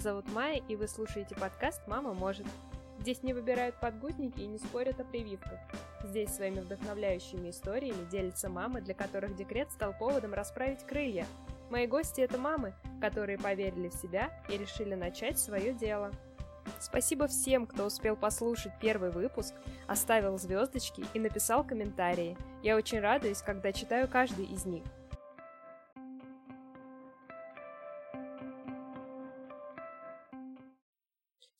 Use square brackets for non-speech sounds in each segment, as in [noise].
Зовут Майя, и вы слушаете подкаст «Мама может». Здесь не выбирают подгузники и не спорят о прививках. Здесь своими вдохновляющими историями делятся мамы, для которых декрет стал поводом расправить крылья. Мои гости — это мамы, которые поверили в себя и решили начать свое дело. Спасибо всем, кто успел послушать первый выпуск, оставил звездочки и написал комментарии. Я очень радуюсь, когда читаю каждый из них.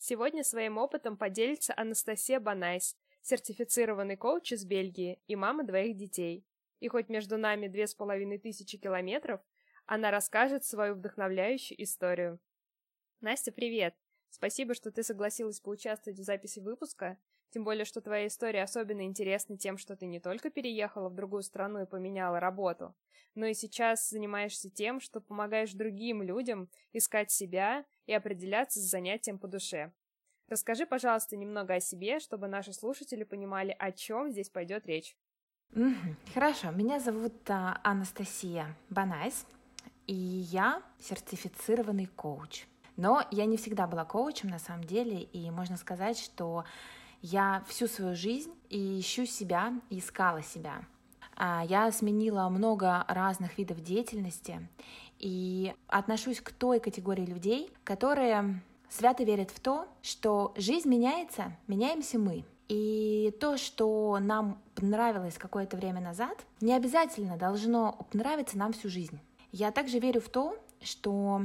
Сегодня своим опытом поделится Анастасия Боннайс, сертифицированный коуч из Бельгии и мама двоих детей. И хоть между нами две с половиной тысячи километров, она расскажет свою вдохновляющую историю. Настя, привет! Спасибо, что ты согласилась поучаствовать в записи выпуска, тем более, что твоя история особенно интересна тем, что ты не только переехала в другую страну и поменяла работу, но и сейчас занимаешься тем, что помогаешь другим людям искать себя и определяться с занятием по душе. Расскажи, пожалуйста, немного о себе, чтобы наши слушатели понимали, о чем здесь пойдет речь. Хорошо, меня зовут а, Анастасия Боннайс, и я сертифицированный коуч. Но я не всегда была коучем на самом деле, и можно сказать, что я всю свою жизнь ищу себя, искала себя. А, я сменила много разных видов деятельности и отношусь к той категории людей, которые свято верят в то, что жизнь меняется, меняемся мы. И то, что нам понравилось какое-то время назад, не обязательно должно нравиться нам всю жизнь. Я также верю в то, что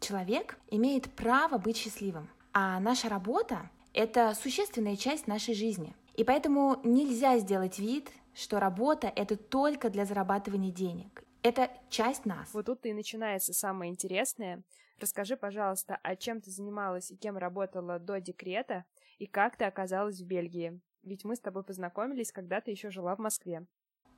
человек имеет право быть счастливым, а наша работа — это существенная часть нашей жизни. И поэтому нельзя сделать вид, что работа — это только для зарабатывания денег. Это часть нас. Вот тут и начинается самое интересное. Расскажи, пожалуйста, а чем ты занималась и кем работала до декрета, и как ты оказалась в Бельгии? Ведь мы с тобой познакомились, когда ты еще жила в Москве.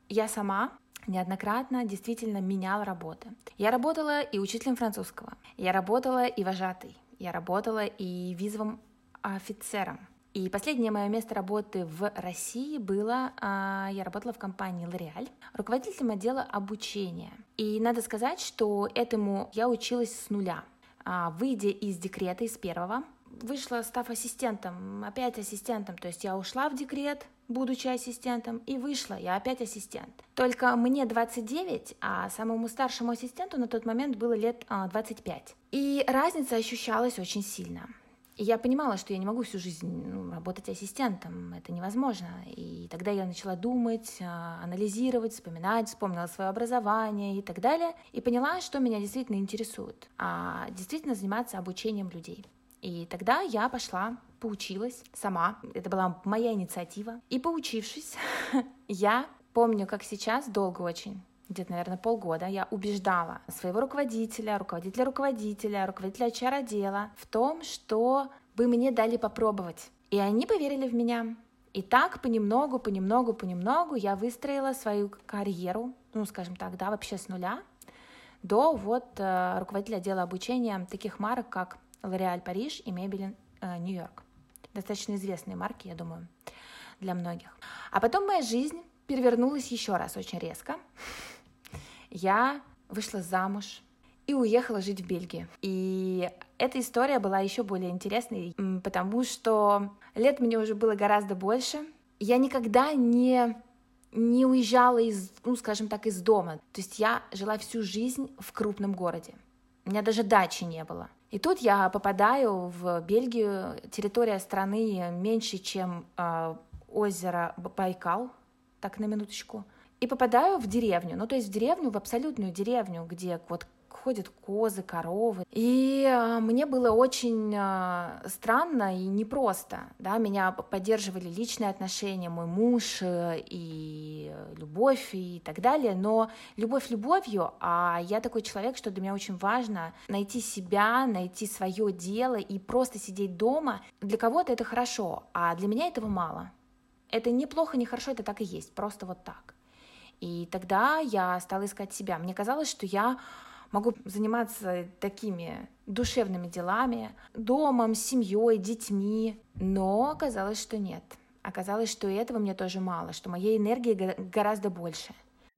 Я сама неоднократно действительно меняла работы. Я работала и учителем французского, я работала и вожатой, я работала и визовым офицером, и последнее мое место работы в России было, а, я работала в компании L'Oreal, руководителем отдела обучения. И надо сказать, что этому я училась с нуля. А, выйдя из декрета, из первого, вышла, став ассистентом, опять ассистентом, то есть я ушла в декрет, будучи ассистентом, и вышла, я опять ассистент. Только мне 29, а самому старшему ассистенту на тот момент было лет 25. А, и разница ощущалась очень сильно. И я понимала, что я не могу всю жизнь ну, работать ассистентом, это невозможно. И тогда я начала думать, а, анализировать, вспоминать, вспомнила свое образование и так далее, и поняла, что меня действительно интересует, а действительно заниматься обучением людей. И тогда я пошла, поучилась сама, это была моя инициатива, и поучившись, [laughs] я помню, как сейчас, долго очень, где-то, наверное, полгода, я убеждала своего руководителя, руководителя руководителя, руководителя HR-отдела в том, что бы мне дали попробовать. И они поверили в меня. И так понемногу, понемногу, понемногу я выстроила свою карьеру, ну, скажем так, да, вообще с нуля, до вот э, руководителя отдела обучения таких марок, как L'Oréal Париж и Maybelline э, Нью-Йорк. Достаточно известные марки, я думаю, для многих. А потом моя жизнь перевернулась еще раз очень резко я вышла замуж и уехала жить в Бельгию. И эта история была еще более интересной, потому что лет мне уже было гораздо больше. Я никогда не не уезжала из, ну, скажем так, из дома. То есть я жила всю жизнь в крупном городе. У меня даже дачи не было. И тут я попадаю в Бельгию. Территория страны меньше, чем э, озеро Байкал, так на минуточку и попадаю в деревню, ну то есть в деревню, в абсолютную деревню, где вот ходят козы, коровы. И э, мне было очень э, странно и непросто. Да? Меня поддерживали личные отношения, мой муж э, и любовь и так далее. Но любовь любовью, а я такой человек, что для меня очень важно найти себя, найти свое дело и просто сидеть дома. Для кого-то это хорошо, а для меня этого мало. Это неплохо, не хорошо, это так и есть, просто вот так. И тогда я стала искать себя. Мне казалось, что я могу заниматься такими душевными делами, домом, семьей, детьми, но оказалось, что нет. Оказалось, что этого мне тоже мало, что моей энергии гораздо больше.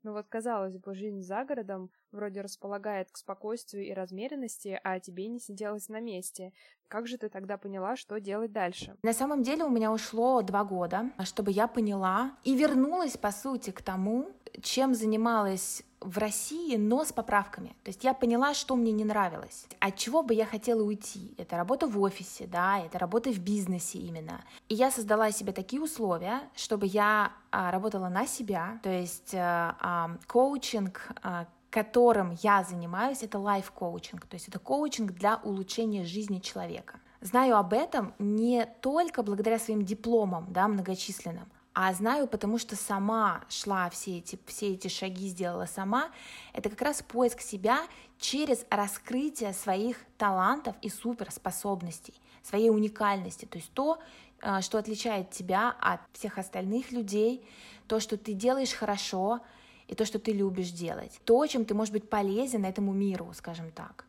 Ну вот, казалось бы, жизнь за городом вроде располагает к спокойствию и размеренности, а тебе не сиделось на месте. Как же ты тогда поняла, что делать дальше? На самом деле у меня ушло два года, чтобы я поняла и вернулась, по сути, к тому, чем занималась в России, но с поправками. То есть я поняла, что мне не нравилось. От чего бы я хотела уйти? Это работа в офисе, да, это работа в бизнесе именно. И я создала себе такие условия, чтобы я а, работала на себя, то есть а, а, коучинг, а, которым я занимаюсь, это лайф-коучинг, то есть это коучинг для улучшения жизни человека. Знаю об этом не только благодаря своим дипломам, да, многочисленным, а знаю, потому что сама шла все эти, все эти шаги, сделала сама, это как раз поиск себя через раскрытие своих талантов и суперспособностей, своей уникальности, то есть то, э, что отличает тебя от всех остальных людей, то, что ты делаешь хорошо, и то, что ты любишь делать, то, чем ты можешь быть полезен этому миру, скажем так.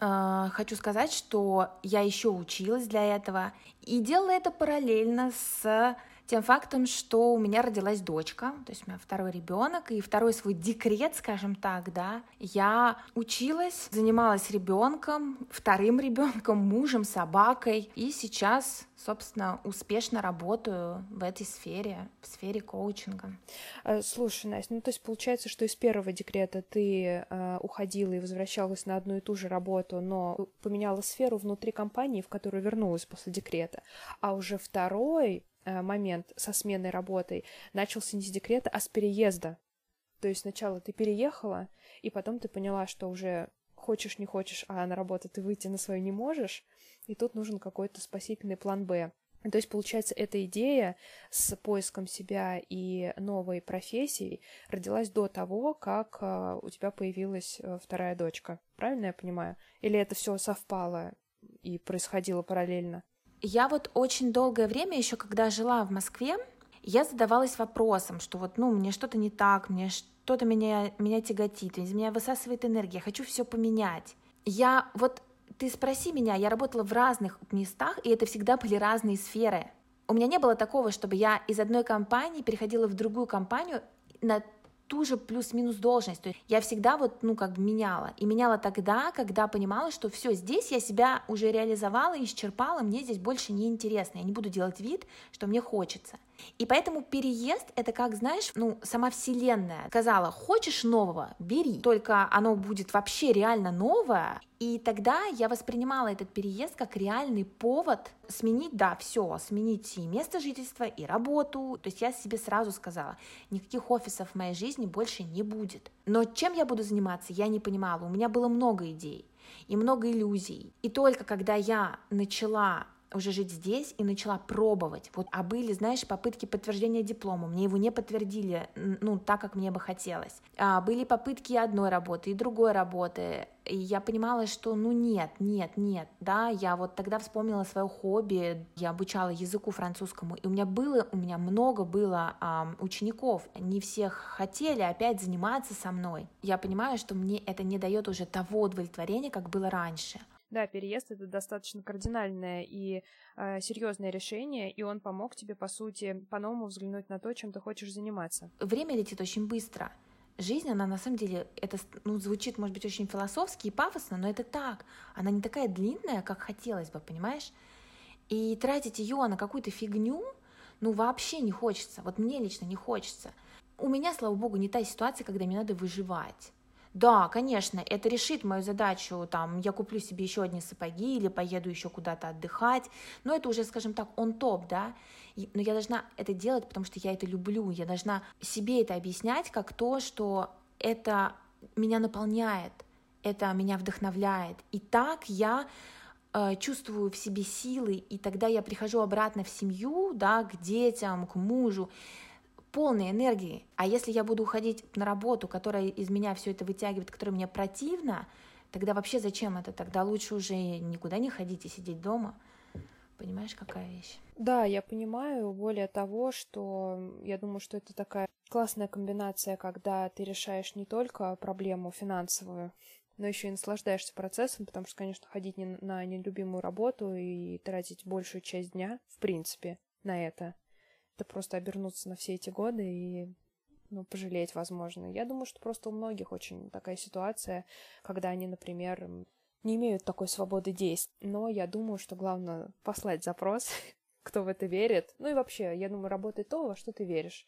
Э, хочу сказать, что я еще училась для этого и делала это параллельно с тем фактом, что у меня родилась дочка, то есть у меня второй ребенок, и второй свой декрет, скажем так, да, я училась, занималась ребенком, вторым ребенком, мужем, собакой, и сейчас, собственно, успешно работаю в этой сфере, в сфере коучинга. А, слушай, Настя, ну то есть получается, что из первого декрета ты э, уходила и возвращалась на одну и ту же работу, но поменяла сферу внутри компании, в которую вернулась после декрета, а уже второй Э, момент со сменой работой начался не с декрета, а с переезда. То есть сначала ты переехала, и потом ты поняла, что уже хочешь, не хочешь, а на работу ты выйти на свою не можешь, и тут нужен какой-то спасительный план «Б». То есть, получается, эта идея с поиском себя и новой профессией родилась до того, как э, у тебя появилась э, вторая дочка. Правильно я понимаю? Или это все совпало и происходило параллельно? Я вот очень долгое время, еще когда жила в Москве, я задавалась вопросом, что вот, ну, мне что-то не так, мне что-то меня, меня тяготит, из меня высасывает энергия, хочу все поменять. Я вот, ты спроси меня, я работала в разных местах, и это всегда были разные сферы. У меня не было такого, чтобы я из одной компании переходила в другую компанию на ту же плюс-минус должность. То есть я всегда вот, ну, как бы меняла. И меняла тогда, когда понимала, что все, здесь я себя уже реализовала, исчерпала, мне здесь больше не интересно. Я не буду делать вид, что мне хочется. И поэтому переезд — это как, знаешь, ну, сама вселенная сказала, хочешь нового, бери, только оно будет вообще реально новое, и тогда я воспринимала этот переезд как реальный повод сменить, да, все, сменить и место жительства, и работу. То есть я себе сразу сказала, никаких офисов в моей жизни больше не будет. Но чем я буду заниматься, я не понимала. У меня было много идей и много иллюзий. И только когда я начала уже жить здесь и начала пробовать. Вот, а были, знаешь, попытки подтверждения диплома. Мне его не подтвердили, ну, так, как мне бы хотелось. А, были попытки одной работы и другой работы. И я понимала, что, ну, нет, нет, нет, да, я вот тогда вспомнила свое хобби, я обучала языку французскому, и у меня было, у меня много было а, учеников, не всех хотели опять заниматься со мной. Я понимаю, что мне это не дает уже того удовлетворения, как было раньше. Да, переезд это достаточно кардинальное и э, серьезное решение, и он помог тебе, по сути, по-новому взглянуть на то, чем ты хочешь заниматься. Время летит очень быстро. Жизнь, она на самом деле, это ну, звучит, может быть, очень философски и пафосно, но это так. Она не такая длинная, как хотелось бы, понимаешь? И тратить ее на какую-то фигню, ну, вообще не хочется. Вот мне лично не хочется. У меня, слава богу, не та ситуация, когда мне надо выживать. Да, конечно, это решит мою задачу, там, я куплю себе еще одни сапоги или поеду еще куда-то отдыхать, но это уже, скажем так, он топ, да, и, но я должна это делать, потому что я это люблю, я должна себе это объяснять как то, что это меня наполняет, это меня вдохновляет, и так я э, чувствую в себе силы, и тогда я прихожу обратно в семью, да, к детям, к мужу, полной энергии. А если я буду уходить на работу, которая из меня все это вытягивает, которая мне противна, тогда вообще зачем это? Тогда лучше уже никуда не ходить и сидеть дома. Понимаешь, какая вещь? Да, я понимаю. Более того, что я думаю, что это такая классная комбинация, когда ты решаешь не только проблему финансовую, но еще и наслаждаешься процессом, потому что, конечно, ходить на нелюбимую работу и тратить большую часть дня, в принципе, на это, это просто обернуться на все эти годы и ну, пожалеть, возможно. Я думаю, что просто у многих очень такая ситуация, когда они, например, не имеют такой свободы действий. Но я думаю, что главное послать запрос, [laughs] кто в это верит. Ну и вообще, я думаю, работает то, во что ты веришь.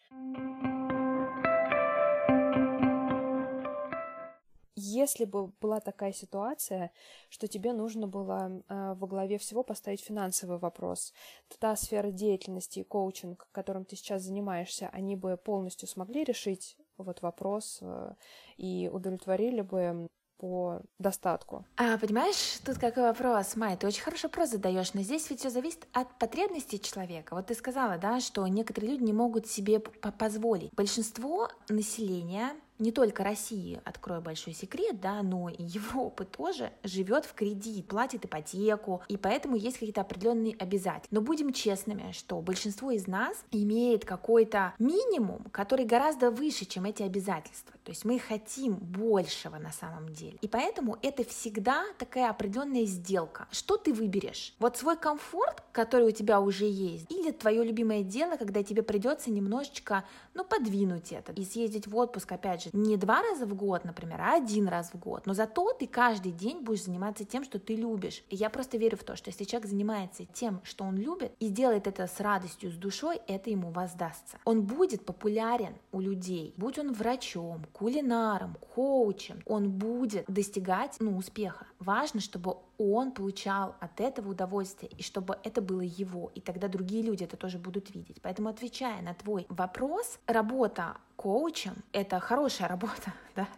Если бы была такая ситуация, что тебе нужно было э, во главе всего поставить финансовый вопрос, то та сфера деятельности и коучинг, которым ты сейчас занимаешься, они бы полностью смогли решить вот вопрос э, и удовлетворили бы по достатку. А, понимаешь, тут какой вопрос, Май, ты очень хороший вопрос задаешь, но здесь ведь все зависит от потребностей человека. Вот ты сказала, да, что некоторые люди не могут себе позволить. Большинство населения не только России, открою большой секрет, да, но и [laughs] Европы тоже живет в кредит, платит ипотеку, и поэтому есть какие-то определенные обязательства. Но будем честными, что большинство из нас имеет какой-то минимум, который гораздо выше, чем эти обязательства. То есть мы хотим большего на самом деле. И поэтому это всегда такая определенная сделка. Что ты выберешь? Вот свой комфорт, который у тебя уже есть, или твое любимое дело, когда тебе придется немножечко, ну, подвинуть это и съездить в отпуск, опять же, не два раза в год, например, а один раз в год, но зато ты каждый день будешь заниматься тем, что ты любишь. И я просто верю в то, что если человек занимается тем, что он любит, и делает это с радостью, с душой, это ему воздастся. Он будет популярен у людей, будь он врачом, кулинаром, коучем, он будет достигать ну, успеха. Важно, чтобы он получал от этого удовольствие, и чтобы это было его, и тогда другие люди это тоже будут видеть. Поэтому, отвечая на твой вопрос, работа коучем — это хорошая работа, [laughs] да,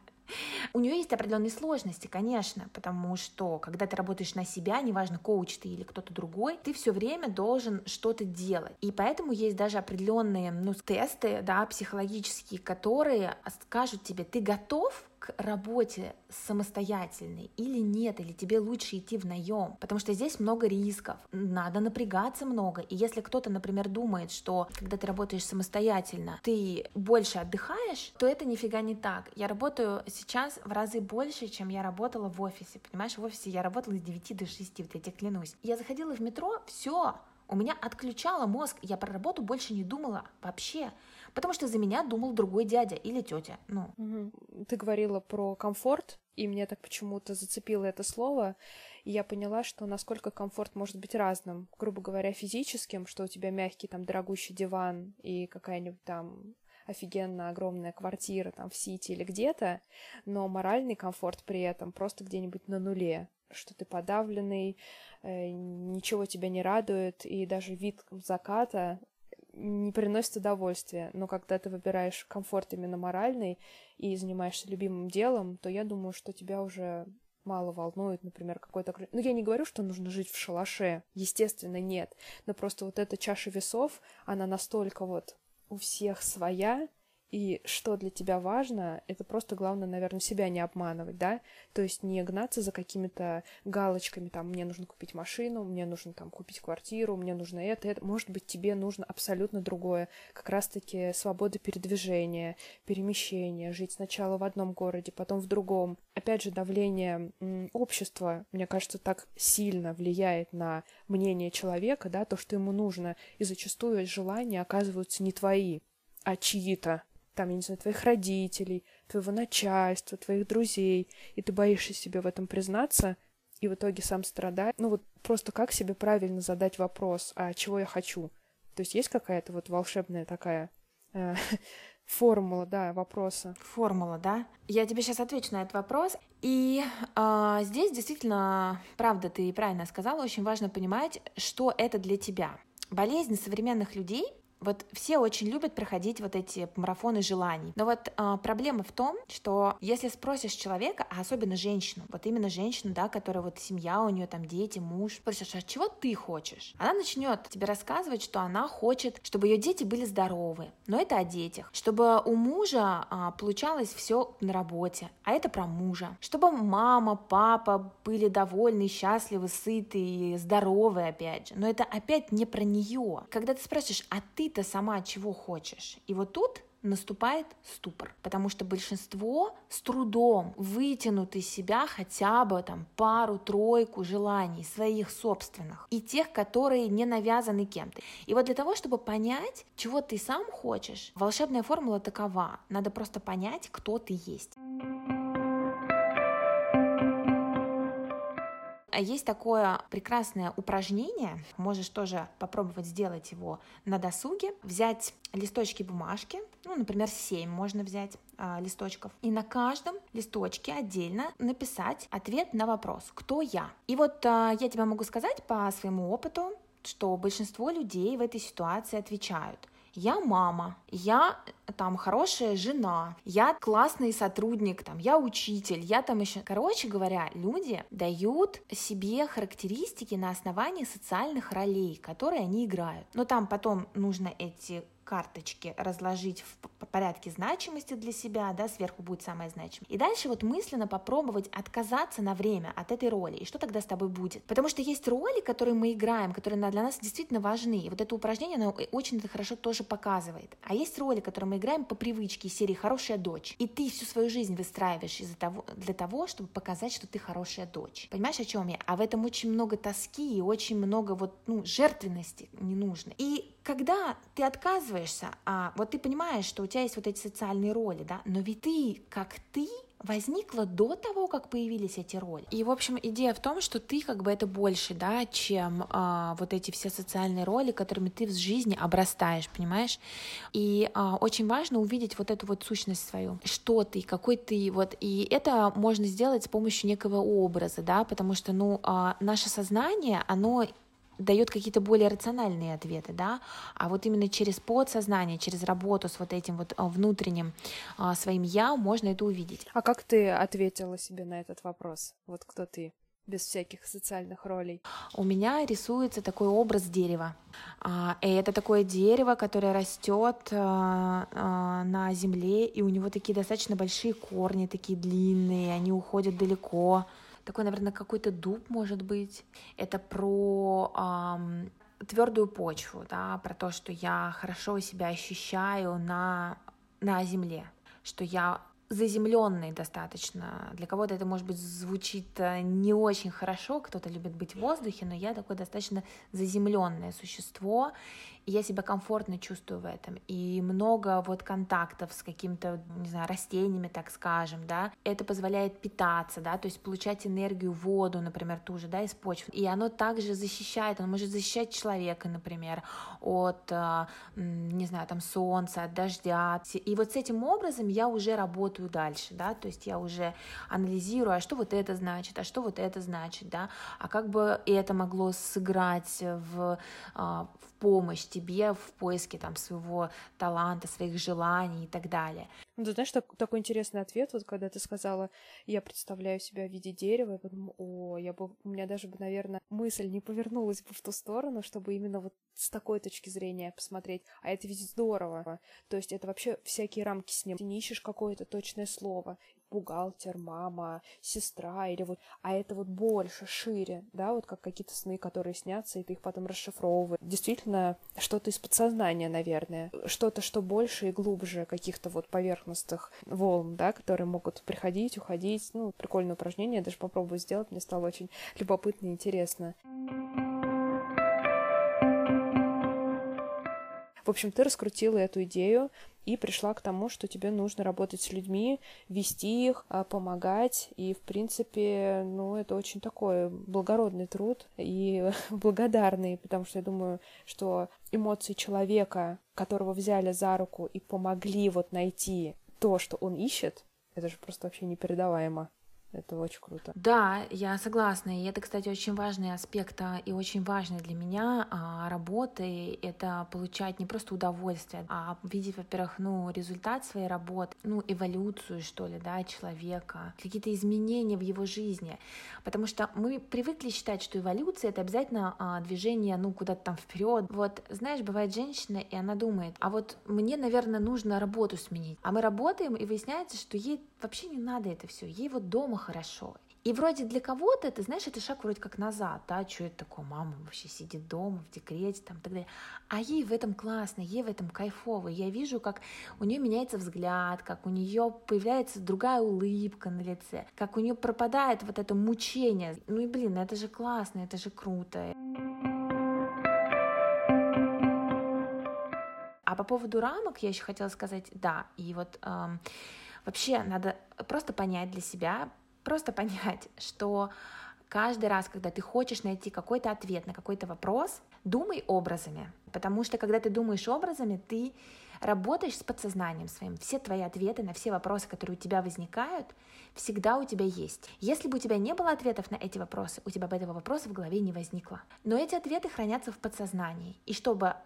у нее есть определенные сложности, конечно, потому что когда ты работаешь на себя, неважно, коуч ты или кто-то другой, ты все время должен что-то делать. И поэтому есть даже определенные ну, тесты да, психологические, которые скажут тебе, ты готов к работе самостоятельной или нет, или тебе лучше идти в наем, потому что здесь много рисков, надо напрягаться много, и если кто-то, например, думает, что когда ты работаешь самостоятельно, ты больше отдыхаешь, то это нифига не так. Я работаю сейчас в разы больше, чем я работала в офисе, понимаешь, в офисе я работала с 9 до 6, вот я тебе клянусь. Я заходила в метро, все, у меня отключало мозг, я про работу больше не думала вообще потому что за меня думал другой дядя или тетя. Ну. Угу. Ты говорила про комфорт, и мне так почему-то зацепило это слово, и я поняла, что насколько комфорт может быть разным. Грубо говоря, физическим, что у тебя мягкий там дорогущий диван и какая-нибудь там офигенно огромная квартира там в Сити или где-то, но моральный комфорт при этом просто где-нибудь на нуле, что ты подавленный, э, ничего тебя не радует, и даже вид заката не приносит удовольствия. Но когда ты выбираешь комфорт именно моральный и занимаешься любимым делом, то я думаю, что тебя уже мало волнует, например, какой-то... Ну, я не говорю, что нужно жить в шалаше. Естественно, нет. Но просто вот эта чаша весов, она настолько вот у всех своя, и что для тебя важно, это просто главное, наверное, себя не обманывать, да, то есть не гнаться за какими-то галочками, там, мне нужно купить машину, мне нужно там купить квартиру, мне нужно это, это, может быть, тебе нужно абсолютно другое, как раз-таки свобода передвижения, перемещения, жить сначала в одном городе, потом в другом. Опять же, давление общества, мне кажется, так сильно влияет на мнение человека, да, то, что ему нужно, и зачастую желания оказываются не твои, а чьи-то там, я не знаю, твоих родителей, твоего начальства, твоих друзей, и ты боишься себе в этом признаться, и в итоге сам страдаешь. Ну вот просто как себе правильно задать вопрос, а чего я хочу? То есть есть какая-то вот волшебная такая э, [laughs] формула, да, вопроса? Формула, да. Я тебе сейчас отвечу на этот вопрос. И э, здесь действительно, правда, ты правильно сказала, очень важно понимать, что это для тебя. Болезнь современных людей вот все очень любят проходить вот эти марафоны желаний. Но вот а, проблема в том, что если спросишь человека, а особенно женщину, вот именно женщину, да, которая вот семья у нее там дети, муж, спросишь, а чего ты хочешь? Она начнет тебе рассказывать, что она хочет, чтобы ее дети были здоровы, но это о детях, чтобы у мужа а, получалось все на работе, а это про мужа, чтобы мама, папа были довольны, счастливы, сыты и здоровы опять же, но это опять не про нее. Когда ты спрашиваешь, а ты ты-то сама чего хочешь? И вот тут наступает ступор, потому что большинство с трудом вытянут из себя хотя бы там пару-тройку желаний своих собственных и тех, которые не навязаны кем-то. И вот для того, чтобы понять, чего ты сам хочешь, волшебная формула такова. Надо просто понять, кто ты есть. Есть такое прекрасное упражнение, можешь тоже попробовать сделать его на досуге, взять листочки бумажки, ну, например, 7 можно взять а, листочков, и на каждом листочке отдельно написать ответ на вопрос «Кто я?». И вот а, я тебе могу сказать по своему опыту, что большинство людей в этой ситуации отвечают я мама, я там хорошая жена, я классный сотрудник, там, я учитель, я там еще... Короче говоря, люди дают себе характеристики на основании социальных ролей, которые они играют. Но там потом нужно эти карточки разложить в порядке значимости для себя, да, сверху будет самое значимое. И дальше вот мысленно попробовать отказаться на время от этой роли. И что тогда с тобой будет? Потому что есть роли, которые мы играем, которые для нас действительно важны. И вот это упражнение, оно очень это хорошо тоже показывает. А есть роли, которые мы играем по привычке из серии «хорошая дочь». И ты всю свою жизнь выстраиваешь из-за того, для того, чтобы показать, что ты хорошая дочь. Понимаешь, о чем я? А в этом очень много тоски и очень много вот, ну, жертвенности не нужно. И когда ты отказываешься, а вот ты понимаешь, что у тебя есть вот эти социальные роли, да, но ведь ты, как ты, возникла до того, как появились эти роли. И, в общем, идея в том, что ты как бы это больше, да, чем а, вот эти все социальные роли, которыми ты в жизни обрастаешь, понимаешь? И а, очень важно увидеть вот эту вот сущность свою, что ты, какой ты, вот. И это можно сделать с помощью некого образа, да, потому что, ну, а, наше сознание, оно дает какие-то более рациональные ответы, да, а вот именно через подсознание, через работу с вот этим вот а, внутренним а, своим я можно это увидеть. А как ты ответила себе на этот вопрос? Вот кто ты? без всяких социальных ролей. У меня рисуется такой образ дерева. А, и это такое дерево, которое растет на земле, и у него такие достаточно большие корни, такие длинные, они уходят далеко такой, наверное, какой-то дуб, может быть. Это про эм, твердую почву, да, про то, что я хорошо себя ощущаю на, на земле, что я заземленный достаточно. Для кого-то это, может быть, звучит э, не очень хорошо, кто-то любит быть в воздухе, но я такое достаточно заземленное существо, и я себя комфортно чувствую в этом. И много вот контактов с какими-то, не знаю, растениями, так скажем, да, это позволяет питаться, да, то есть получать энергию, воду, например, ту же, да, из почвы. И оно также защищает, оно может защищать человека, например, от, э, не знаю, там, солнца, от дождя. И вот с этим образом я уже работаю дальше, да, то есть я уже анализирую, а что вот это значит, а что вот это значит, да, а как бы это могло сыграть в, а, в помощь тебе в поиске там своего таланта, своих желаний и так далее. Ну, ты знаешь, так, такой интересный ответ, вот когда ты сказала, я представляю себя в виде дерева, я подумала, о, я бы, у меня даже бы, наверное, мысль не повернулась бы в ту сторону, чтобы именно вот с такой точки зрения посмотреть, а это ведь здорово. То есть это вообще всякие рамки с ним. Ты не ищешь какое-то точное слово бухгалтер, мама, сестра или вот, а это вот больше, шире, да, вот как какие-то сны, которые снятся, и ты их потом расшифровываешь. Действительно, что-то из подсознания, наверное, что-то, что больше и глубже каких-то вот поверхностных волн, да, которые могут приходить, уходить. Ну, прикольное упражнение, я даже попробую сделать, мне стало очень любопытно и интересно. В общем, ты раскрутила эту идею и пришла к тому, что тебе нужно работать с людьми, вести их, а, помогать. И, в принципе, ну, это очень такой благородный труд и [laughs] благодарный, потому что я думаю, что эмоции человека, которого взяли за руку и помогли вот найти то, что он ищет, это же просто вообще непередаваемо. Это очень круто. Да, я согласна. И это, кстати, очень важный аспект а, и очень важный для меня а, работы. Это получать не просто удовольствие, а видеть, во-первых, ну, результат своей работы, ну, эволюцию, что ли, да, человека, какие-то изменения в его жизни. Потому что мы привыкли считать, что эволюция — это обязательно а, движение, ну, куда-то там вперед. Вот, знаешь, бывает женщина, и она думает, а вот мне, наверное, нужно работу сменить. А мы работаем, и выясняется, что ей вообще не надо это все. Ей вот дома хорошо. И вроде для кого-то, ты знаешь, это шаг вроде как назад, да, что это такое, мама вообще сидит дома, в декрете, там, и так далее. А ей в этом классно, ей в этом кайфово. Я вижу, как у нее меняется взгляд, как у нее появляется другая улыбка на лице, как у нее пропадает вот это мучение. Ну и, блин, это же классно, это же круто. А по поводу рамок я еще хотела сказать, да, и вот эм, вообще надо просто понять для себя, просто понять, [laughs] что каждый раз, когда ты хочешь найти какой-то ответ на какой-то вопрос, думай образами, потому что когда ты думаешь образами, ты работаешь с подсознанием своим. Все твои ответы на все вопросы, которые у тебя возникают, всегда у тебя есть. Если бы у тебя не было ответов на эти вопросы, у тебя бы этого вопроса в голове не возникло. Но эти ответы хранятся в подсознании. И чтобы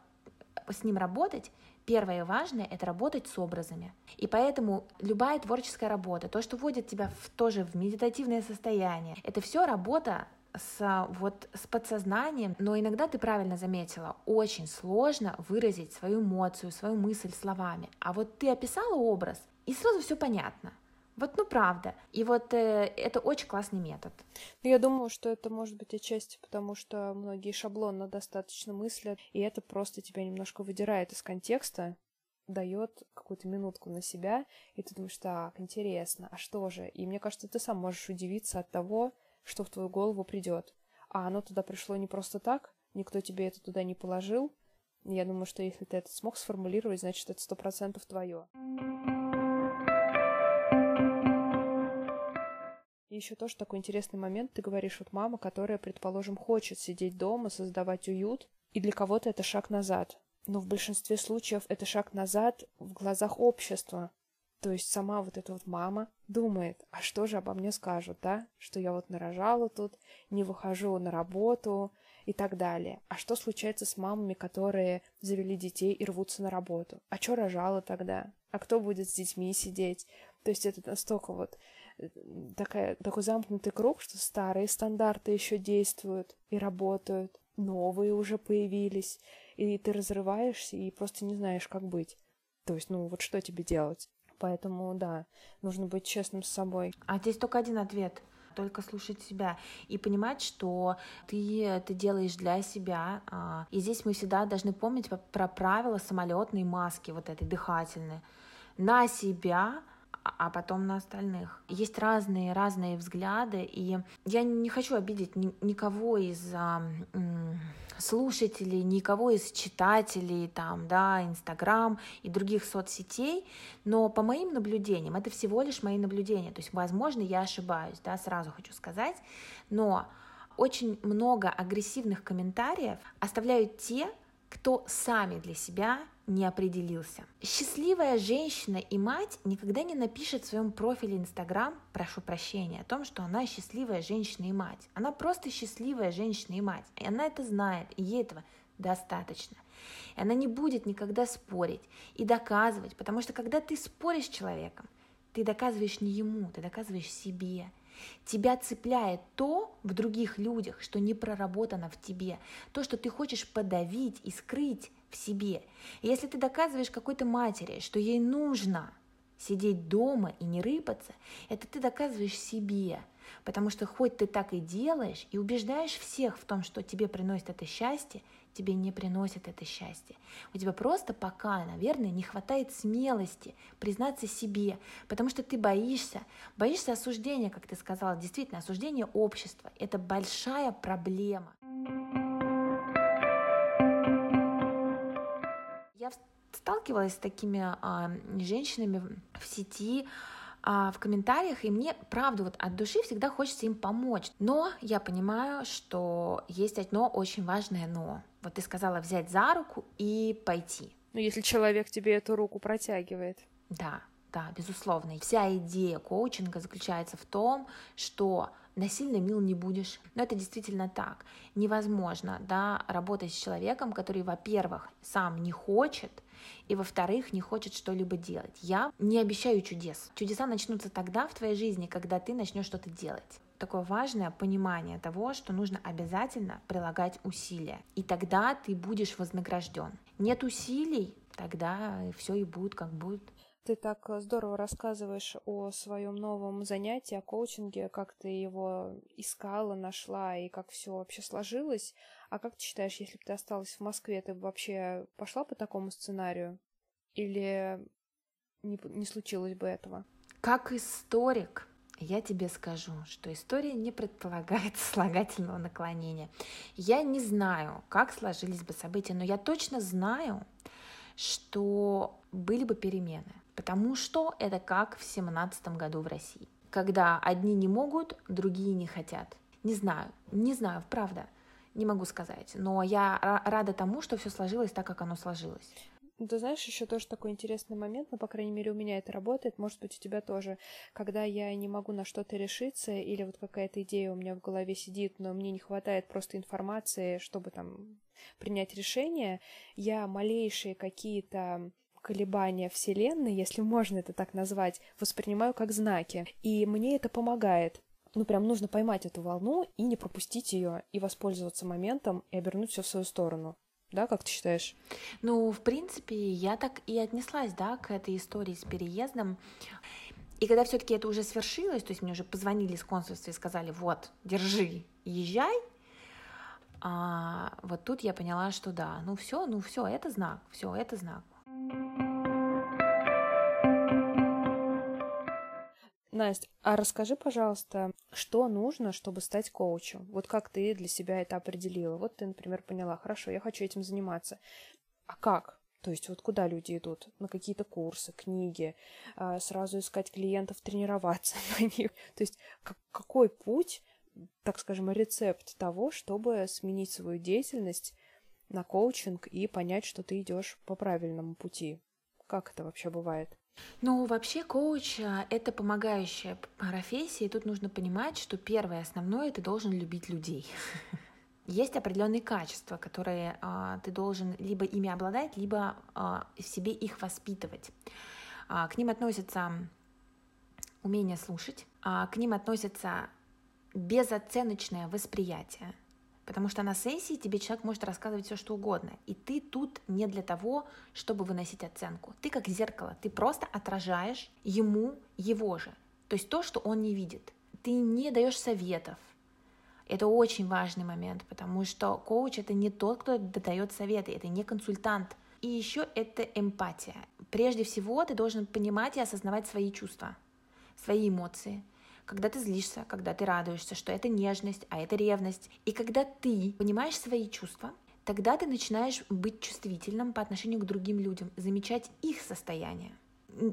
с ним работать, первое важное — это работать с образами. И поэтому любая творческая работа, то, что вводит тебя в, тоже в медитативное состояние, это все работа с, вот, с подсознанием, но иногда ты правильно заметила, очень сложно выразить свою эмоцию, свою мысль словами. А вот ты описала образ, и сразу все понятно. Вот, ну правда. И вот э, это очень классный метод. Ну, я думаю, что это может быть отчасти потому, что многие шаблонно достаточно мыслят, и это просто тебя немножко выдирает из контекста, дает какую-то минутку на себя, и ты думаешь, так, интересно, а что же? И мне кажется, ты сам можешь удивиться от того, что в твою голову придет. А оно туда пришло не просто так, никто тебе это туда не положил. Я думаю, что если ты это смог сформулировать, значит, это сто процентов твое. И еще тоже такой интересный момент. Ты говоришь, вот мама, которая, предположим, хочет сидеть дома, создавать уют, и для кого-то это шаг назад. Но в большинстве случаев это шаг назад в глазах общества. То есть сама вот эта вот мама думает, а что же обо мне скажут, да? Что я вот нарожала тут, не выхожу на работу и так далее. А что случается с мамами, которые завели детей и рвутся на работу? А что рожала тогда? А кто будет с детьми сидеть? То есть это настолько вот такая, такой замкнутый круг, что старые стандарты еще действуют и работают, новые уже появились, и ты разрываешься и просто не знаешь, как быть. То есть, ну, вот что тебе делать? Поэтому, да, нужно быть честным с собой. А здесь только один ответ только слушать себя и понимать, что ты это делаешь для себя. А, и здесь мы всегда должны помнить про правила самолетной маски, вот этой дыхательной. На себя а потом на остальных. Есть разные, разные взгляды, и я не хочу обидеть ни, никого из а, слушателей, никого из читателей, там, да, Инстаграм и других соцсетей, но по моим наблюдениям, это всего лишь мои наблюдения, то есть, возможно, я ошибаюсь, да, сразу хочу сказать, но очень много агрессивных комментариев оставляют те, кто сами для себя не определился. Счастливая женщина и мать никогда не напишет в своем профиле Инстаграм, прошу прощения, о том, что она счастливая женщина и мать. Она просто счастливая женщина и мать. И она это знает, и ей этого достаточно. И она не будет никогда спорить и доказывать, потому что когда ты споришь с человеком, ты доказываешь не ему, ты доказываешь себе. Тебя цепляет то в других людях, что не проработано в тебе, то, что ты хочешь подавить и скрыть в себе. Если ты доказываешь какой-то матери, что ей нужно сидеть дома и не рыпаться, это ты доказываешь себе. Потому что хоть ты так и делаешь и убеждаешь всех в том, что тебе приносит это счастье, тебе не приносит это счастье. У тебя просто пока, наверное, не хватает смелости признаться себе, потому что ты боишься, боишься осуждения, как ты сказала, действительно, осуждение общества. Это большая проблема. Я сталкивалась с такими а, женщинами в сети, а, в комментариях, и мне, правда, вот от души всегда хочется им помочь. Но я понимаю, что есть одно очень важное но. Вот ты сказала взять за руку и пойти. Ну, если человек тебе эту руку протягивает. Да, да, безусловно. Вся идея коучинга заключается в том, что насильно мил не будешь. Но это действительно так. Невозможно да, работать с человеком, который, во-первых, сам не хочет, и, во-вторых, не хочет что-либо делать. Я не обещаю чудес. Чудеса начнутся тогда в твоей жизни, когда ты начнешь что-то делать такое важное понимание того, что нужно обязательно прилагать усилия. И тогда ты будешь вознагражден. Нет усилий, тогда все и будет как будет. Ты так э, здорово рассказываешь о своем новом занятии, о коучинге, как ты его искала, нашла и как все вообще сложилось. А как ты считаешь, если бы ты осталась в Москве, ты бы вообще пошла по такому сценарию? Или не, не случилось бы этого? Как историк, я тебе скажу, что история не предполагает [laughs] слагательного наклонения. Я не знаю, как сложились бы события, но я точно знаю, что были бы перемены. Потому что это как в семнадцатом году в России. Когда одни не могут, другие не хотят. Не знаю, не знаю, правда, не могу сказать. Но я рада тому, что все сложилось так, как оно сложилось. Ну, ты знаешь, еще тоже такой интересный момент, но, по крайней мере, у меня это работает, может быть, у тебя тоже. Когда я не могу на что-то решиться, или вот какая-то идея у меня в голове сидит, но мне не хватает просто информации, чтобы там принять решение, я малейшие какие-то колебания Вселенной, если можно это так назвать, воспринимаю как знаки. И мне это помогает. Ну, прям нужно поймать эту волну и не пропустить ее, и воспользоваться моментом, и обернуть все в свою сторону. Да, как ты считаешь? Ну, в принципе, я так и отнеслась, да, к этой истории с переездом. И когда все-таки это уже свершилось, то есть мне уже позвонили из консульства и сказали, вот, держи, езжай, а, вот тут я поняла, что да, ну все, ну все, это знак, все, это знак. Настя, а расскажи, пожалуйста, что нужно, чтобы стать коучем? Вот как ты для себя это определила? Вот ты, например, поняла, хорошо, я хочу этим заниматься. А как? То есть вот куда люди идут? На какие-то курсы, книги, а, сразу искать клиентов, тренироваться [laughs] на них. То есть какой путь, так скажем, рецепт того, чтобы сменить свою деятельность на коучинг и понять, что ты идешь по правильному пути? Как это вообще бывает? Ну, вообще коуч — это помогающая профессия, и тут нужно понимать, что первое основное — ты должен любить людей. [laughs] Есть определенные качества, которые а, ты должен либо ими обладать, либо а, в себе их воспитывать. А, к ним относятся умение слушать, а, к ним относятся безоценочное восприятие, Потому что на сессии тебе человек может рассказывать все, что угодно. И ты тут не для того, чтобы выносить оценку. Ты как зеркало, ты просто отражаешь ему его же. То есть то, что он не видит. Ты не даешь советов. Это очень важный момент, потому что коуч это не тот, кто дает советы, это не консультант. И еще это эмпатия. Прежде всего ты должен понимать и осознавать свои чувства, свои эмоции – когда ты злишься, когда ты радуешься, что это нежность, а это ревность. И когда ты понимаешь свои чувства, тогда ты начинаешь быть чувствительным по отношению к другим людям, замечать их состояние.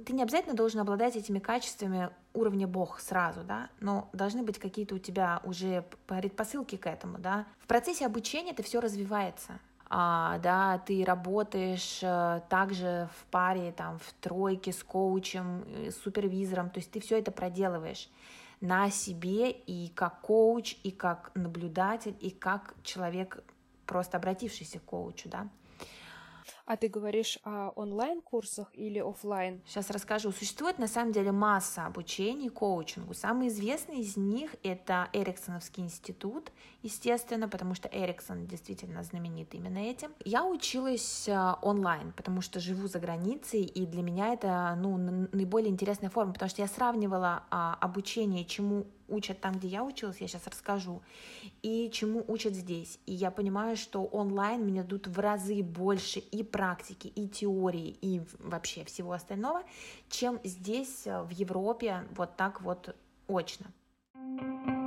Ты не обязательно должен обладать этими качествами уровня Бог сразу, да, но должны быть какие-то у тебя уже предпосылки к этому, да. В процессе обучения это все развивается а, да, ты работаешь а, также в паре, там, в тройке с коучем, э, с супервизором, то есть ты все это проделываешь на себе и как коуч, и как наблюдатель, и как человек, просто обратившийся к коучу, да. А ты говоришь о онлайн-курсах или офлайн? Сейчас расскажу. Существует на самом деле масса обучений коучингу. Самый известный из них это Эриксоновский институт, естественно, потому что Эриксон действительно знаменит именно этим. Я училась э, онлайн, потому что живу за границей, и для меня это ну, наиболее интересная форма, потому что я сравнивала а, обучение, чему учат там, где я училась, я сейчас расскажу, и чему учат здесь. И я понимаю, что онлайн мне дадут в разы больше и практики, и теории, и вообще всего остального, чем здесь, э, в Европе, вот так вот очно. А,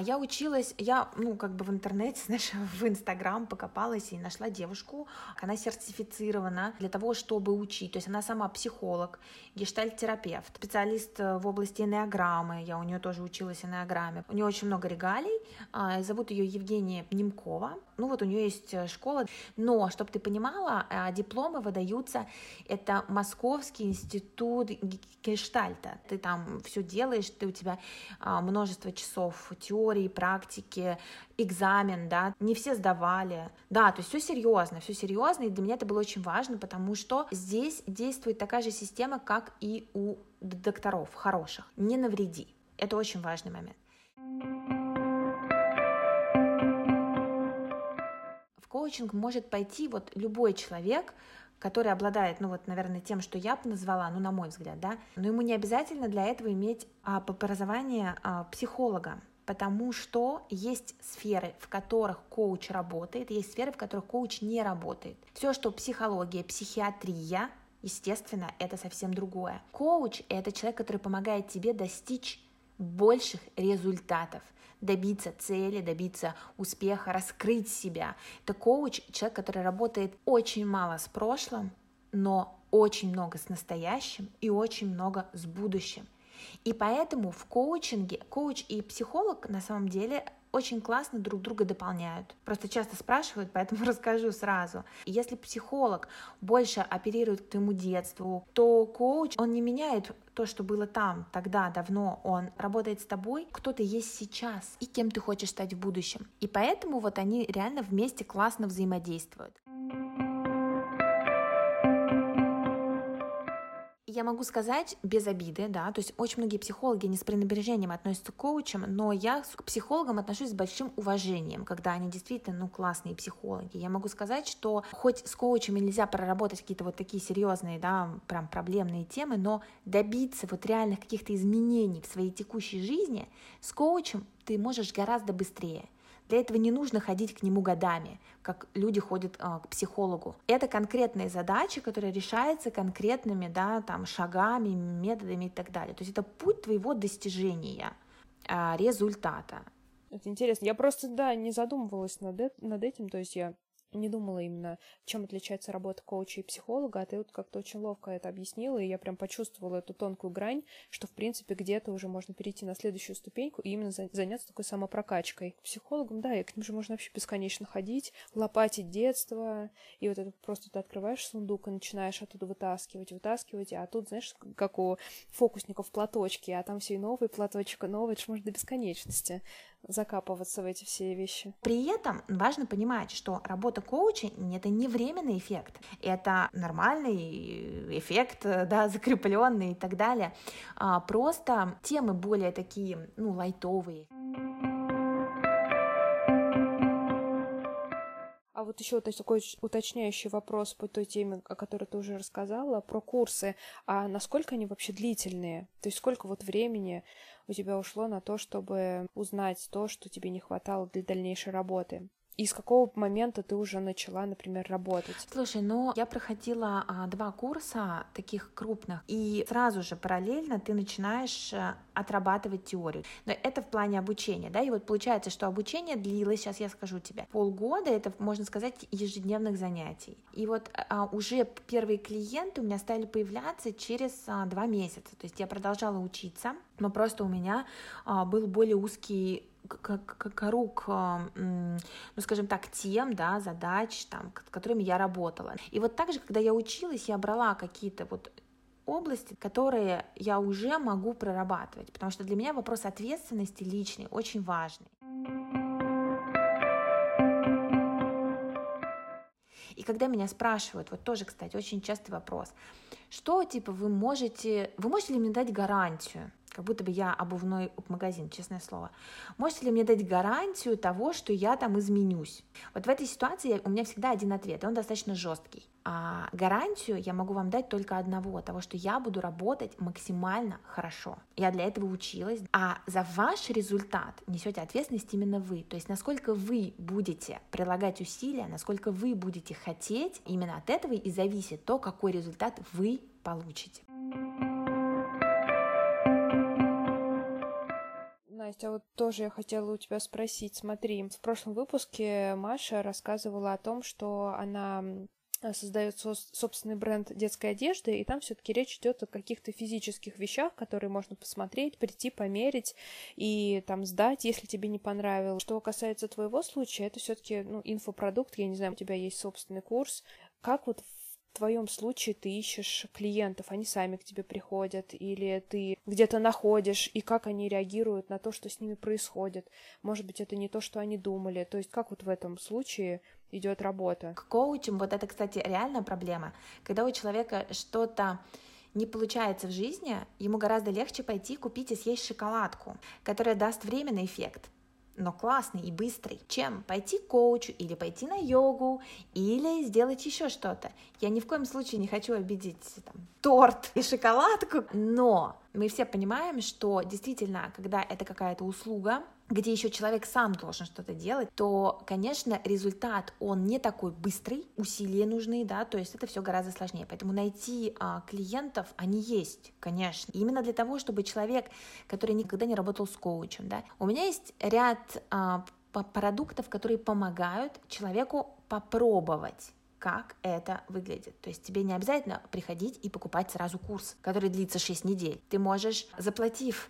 я училась, я, ну, как бы в интернете, [laughs] знаешь, в Инстаграм покопалась и нашла девушку. Она сертифицирована для того, чтобы учить. То есть она сама психолог, гештальт-терапевт, специалист э, в области энеограммы. Я у нее тоже училась энеограмме. У нее очень много регалий. А, зовут ее Евгения Немкова. Ну, вот у нее есть э, школа. Но, чтобы ты понимала, э, дипломы выдаются. Это Московский институт гештальта. Ты там все делаешь, ты у тебя а, множество часов теории, практики, экзамен, да, не все сдавали, да, то есть все серьезно, все серьезно, и для меня это было очень важно, потому что здесь действует такая же система, как и у докторов хороших, не навреди, это очень важный момент. Коучинг может пойти вот любой человек, который обладает, ну вот, наверное, тем, что я бы назвала, ну, на мой взгляд, да, но ему не обязательно для этого иметь а, образование а, психолога, потому что есть сферы, в которых коуч работает, есть сферы, в которых коуч не работает. Все, что психология, психиатрия, естественно, это совсем другое. Коуч — это человек, который помогает тебе достичь больших результатов — добиться цели, добиться успеха, раскрыть себя. Это коуч, человек, который работает очень мало с прошлым, но очень много с настоящим и очень много с будущим. И поэтому в коучинге коуч и психолог на самом деле очень классно друг друга дополняют. Просто часто спрашивают, [laughs] поэтому расскажу сразу. Если психолог больше оперирует к твоему детству, то коуч, он не меняет то, что было там, тогда, давно, он работает с тобой, кто ты есть сейчас и кем ты хочешь стать в будущем. И поэтому вот они реально вместе классно взаимодействуют. Я могу сказать без обиды, да, то есть очень многие психологи не с пренебрежением относятся к коучам, но я к психологам отношусь с большим уважением, когда они действительно, ну, классные психологи. Я могу сказать, что хоть с коучами нельзя проработать какие-то вот такие серьезные, да, прям проблемные темы, но добиться вот реальных каких-то изменений в своей текущей жизни с коучем ты можешь гораздо быстрее. Для этого не нужно ходить к нему годами, как люди ходят э, к психологу. Это конкретные задачи, которые решаются конкретными да, там, шагами, методами и так далее. То есть это путь твоего достижения э, результата. Это интересно. Я просто, да, не задумывалась над, над этим. То есть я не думала именно, чем отличается работа коуча и психолога, а ты вот как-то очень ловко это объяснила, и я прям почувствовала эту тонкую грань, что, в принципе, где-то уже можно перейти на следующую ступеньку и именно заняться такой самопрокачкой. К психологам, да, и к ним же можно вообще бесконечно ходить, лопатить детство, и вот это просто ты открываешь сундук и начинаешь оттуда вытаскивать, вытаскивать, а тут, знаешь, как у фокусников платочки, а там все и новый платочек, и новый, это же можно до бесконечности закапываться в эти все вещи. При этом важно понимать, что работа коуча — это не временный эффект, это нормальный эффект, да, [laughs] закрепленный и так далее. А, просто темы более такие, ну, лайтовые. А вот еще такой уточняющий вопрос по той теме, о которой ты уже рассказала, про курсы. А насколько они вообще длительные? То есть сколько вот времени у тебя ушло на то, чтобы узнать то, что тебе не хватало для дальнейшей работы? И с какого момента ты уже начала, например, работать? Слушай, ну я проходила а, два курса таких крупных, и сразу же параллельно ты начинаешь а, отрабатывать теорию. Но это в плане обучения, да, и вот получается, что обучение длилось, сейчас я скажу тебе, полгода, это, можно сказать, ежедневных занятий. И вот а, уже первые клиенты у меня стали появляться через а, два месяца, то есть я продолжала учиться, но просто у меня а, был более узкий круг, ну, скажем так, тем, да, задач, там, которыми я работала. И вот также, когда я училась, я брала какие-то вот области, которые я уже могу прорабатывать, потому что для меня вопрос ответственности личный очень важный. И когда меня спрашивают, вот тоже, кстати, очень частый вопрос, что, типа, вы можете, вы можете ли мне дать гарантию? Как будто бы я обувной магазин, честное слово. Можете ли мне дать гарантию того, что я там изменюсь? Вот в этой ситуации у меня всегда один ответ, и он достаточно жесткий. А гарантию я могу вам дать только одного, того, что я буду работать максимально хорошо. Я для этого училась. А за ваш результат несете ответственность именно вы. То есть насколько вы будете прилагать усилия, насколько вы будете хотеть, именно от этого и зависит то, какой результат вы получите. Настя, а вот тоже я хотела у тебя спросить. Смотри, в прошлом выпуске Маша рассказывала о том, что она создает со- собственный бренд детской одежды, и там все-таки речь идет о каких-то физических вещах, которые можно посмотреть, прийти, померить и там сдать, если тебе не понравилось. Что касается твоего случая, это все-таки ну, инфопродукт, я не знаю, у тебя есть собственный курс. Как вот твоем случае ты ищешь клиентов, они сами к тебе приходят, или ты где-то находишь, и как они реагируют на то, что с ними происходит. Может быть, это не то, что они думали. То есть как вот в этом случае идет работа? К коучам вот это, кстати, реальная проблема. Когда у человека что-то не получается в жизни, ему гораздо легче пойти купить и съесть шоколадку, которая даст временный эффект но классный и быстрый, чем пойти к коучу или пойти на йогу или сделать еще что-то. Я ни в коем случае не хочу обидеть там, торт и шоколадку, но мы все понимаем, что действительно, когда это какая-то услуга, где еще человек сам должен что-то делать, то, конечно, результат, он не такой быстрый, усилия нужны, да, то есть это все гораздо сложнее. Поэтому найти а, клиентов, они есть, конечно. Именно для того, чтобы человек, который никогда не работал с коучем, да, у меня есть ряд а, продуктов, которые помогают человеку попробовать как это выглядит. То есть тебе не обязательно приходить и покупать сразу курс, который длится 6 недель. Ты можешь, заплатив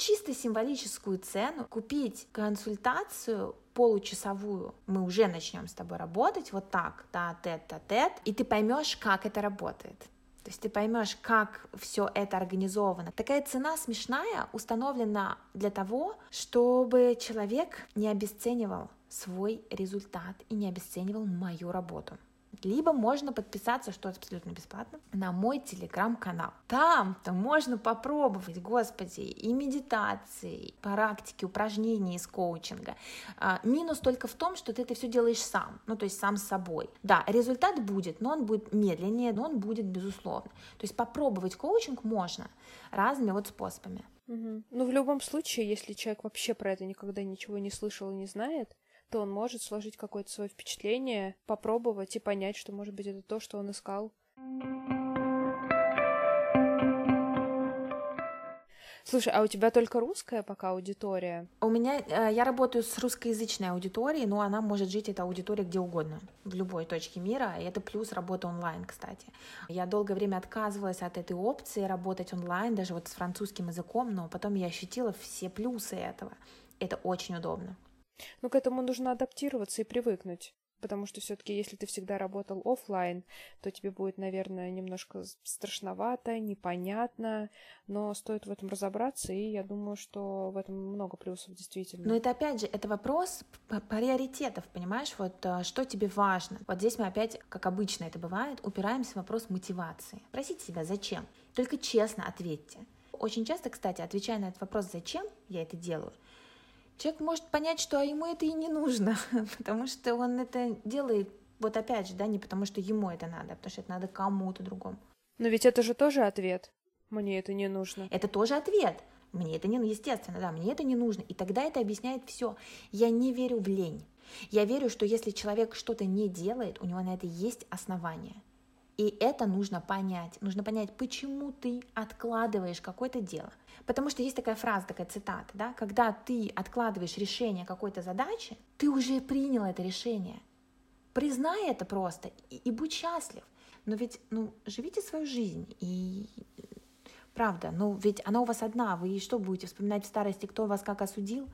чисто символическую цену купить консультацию получасовую, мы уже начнем с тобой работать вот так, да, тет-а-тет, и ты поймешь, как это работает. То есть ты поймешь, как все это организовано. Такая цена смешная установлена для того, чтобы человек не обесценивал свой результат и не обесценивал мою работу либо можно подписаться, что абсолютно бесплатно, на мой телеграм-канал. Там-то можно попробовать, господи, и медитации, и практики, упражнения из коучинга. А, минус только в том, что ты это все делаешь сам, ну то есть сам с собой. Да, результат будет, но он будет медленнее, но он будет безусловно. То есть попробовать коучинг можно разными вот способами. Угу. Ну, в любом случае, если человек вообще про это никогда ничего не слышал и не знает, то он может сложить какое-то свое впечатление, попробовать и понять, что, может быть, это то, что он искал. Слушай, а у тебя только русская пока аудитория? У меня, э, я работаю с русскоязычной аудиторией, но она может жить, эта аудитория, где угодно, в любой точке мира, и это плюс работа онлайн, кстати. Я долгое время отказывалась от этой опции работать онлайн, даже вот с французским языком, но потом я ощутила все плюсы этого. Это очень удобно. Ну, к этому нужно адаптироваться и привыкнуть. Потому что все-таки, если ты всегда работал офлайн, то тебе будет, наверное, немножко страшновато, непонятно, но стоит в этом разобраться, и я думаю, что в этом много плюсов действительно. Но это опять же, это вопрос приоритетов, понимаешь, вот а, что тебе важно. Вот здесь мы опять, как обычно это бывает, упираемся в вопрос мотивации. Спросите себя, зачем? Только честно ответьте. Очень часто, кстати, отвечая на этот вопрос, зачем я это делаю, человек может понять, что ему это и не нужно, [laughs] потому что он это делает, вот опять же, да, не потому что ему это надо, а потому что это надо кому-то другому. Но ведь это же тоже ответ. Мне это не нужно. Это тоже ответ. Мне это не, естественно, да, мне это не нужно. И тогда это объясняет все. Я не верю в лень. Я верю, что если человек что-то не делает, у него на это есть основания. И это нужно понять. Нужно понять, почему ты откладываешь какое-то дело. Потому что есть такая фраза, такая цитата, да, когда ты откладываешь решение какой-то задачи, ты уже принял это решение. Признай это просто и, и будь счастлив. Но ведь, ну, живите свою жизнь и правда, ну ведь она у вас одна, вы что будете вспоминать в старости, кто вас как осудил?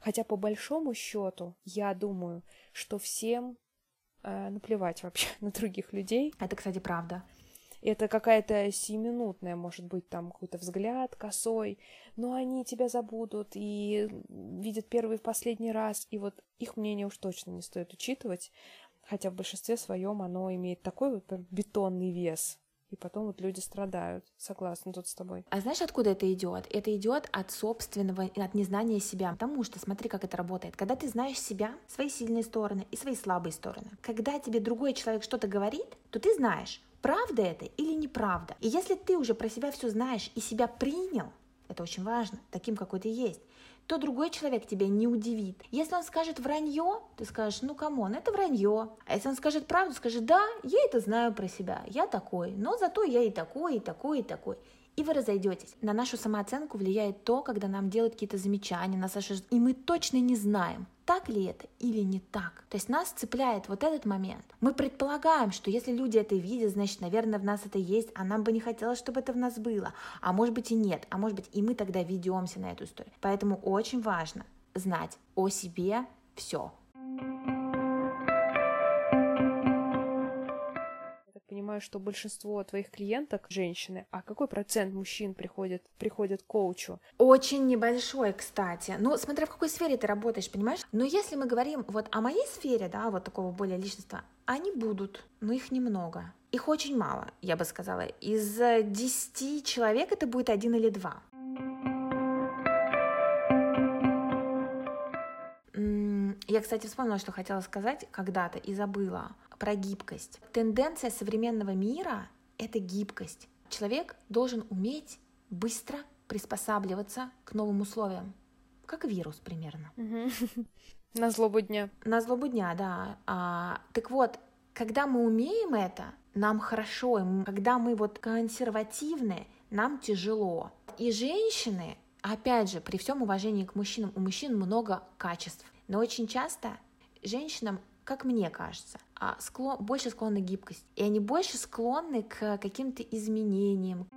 Хотя по большому счету, я думаю, что всем э, наплевать вообще [laughs] на других людей. Это, кстати, правда. Это какая-то сиюминутная, может быть, там какой-то взгляд косой, но они тебя забудут и видят первый в последний раз, и вот их мнение уж точно не стоит учитывать, хотя в большинстве своем оно имеет такой вот бетонный вес, и потом вот люди страдают. Согласна тут с тобой. А знаешь, откуда это идет? Это идет от собственного, от незнания себя. Потому что смотри, как это работает. Когда ты знаешь себя, свои сильные стороны и свои слабые стороны, когда тебе другой человек что-то говорит, то ты знаешь, правда это или неправда. И если ты уже про себя все знаешь и себя принял, это очень важно, таким, какой ты есть, то другой человек тебя не удивит. Если он скажет вранье, ты скажешь, ну come on, это вранье. А если он скажет правду, скажи, да, я это знаю про себя, я такой, но зато я и такой, и такой, и такой и вы разойдетесь. На нашу самооценку влияет то, когда нам делают какие-то замечания, нас осуждают, и мы точно не знаем, так ли это или не так. То есть нас цепляет вот этот момент. Мы предполагаем, что если люди это видят, значит, наверное, в нас это есть, а нам бы не хотелось, чтобы это в нас было. А может быть и нет, а может быть и мы тогда ведемся на эту историю. Поэтому очень важно знать о себе все. Понимаю, что большинство твоих клиенток женщины, а какой процент мужчин приходит, приходит к коучу? Очень небольшой, кстати. Ну, смотря в какой сфере ты работаешь, понимаешь? Но если мы говорим вот о моей сфере, да, вот такого более личностного, они будут, но их немного. Их очень мало, я бы сказала. Из 10 человек это будет один или два. Я, кстати, вспомнила, что хотела сказать когда-то и забыла про гибкость. Тенденция современного мира — это гибкость. Человек должен уметь быстро приспосабливаться к новым условиям. Как вирус примерно. [laughs] На злобу дня. На злобу дня, да. А, так вот, когда мы умеем это, нам хорошо. Когда мы вот консервативны, нам тяжело. И женщины, опять же, при всем уважении к мужчинам, у мужчин много качеств. Но очень часто женщинам, как мне кажется, а, склон, больше склонны к гибкости. И они больше склонны к каким-то изменениям.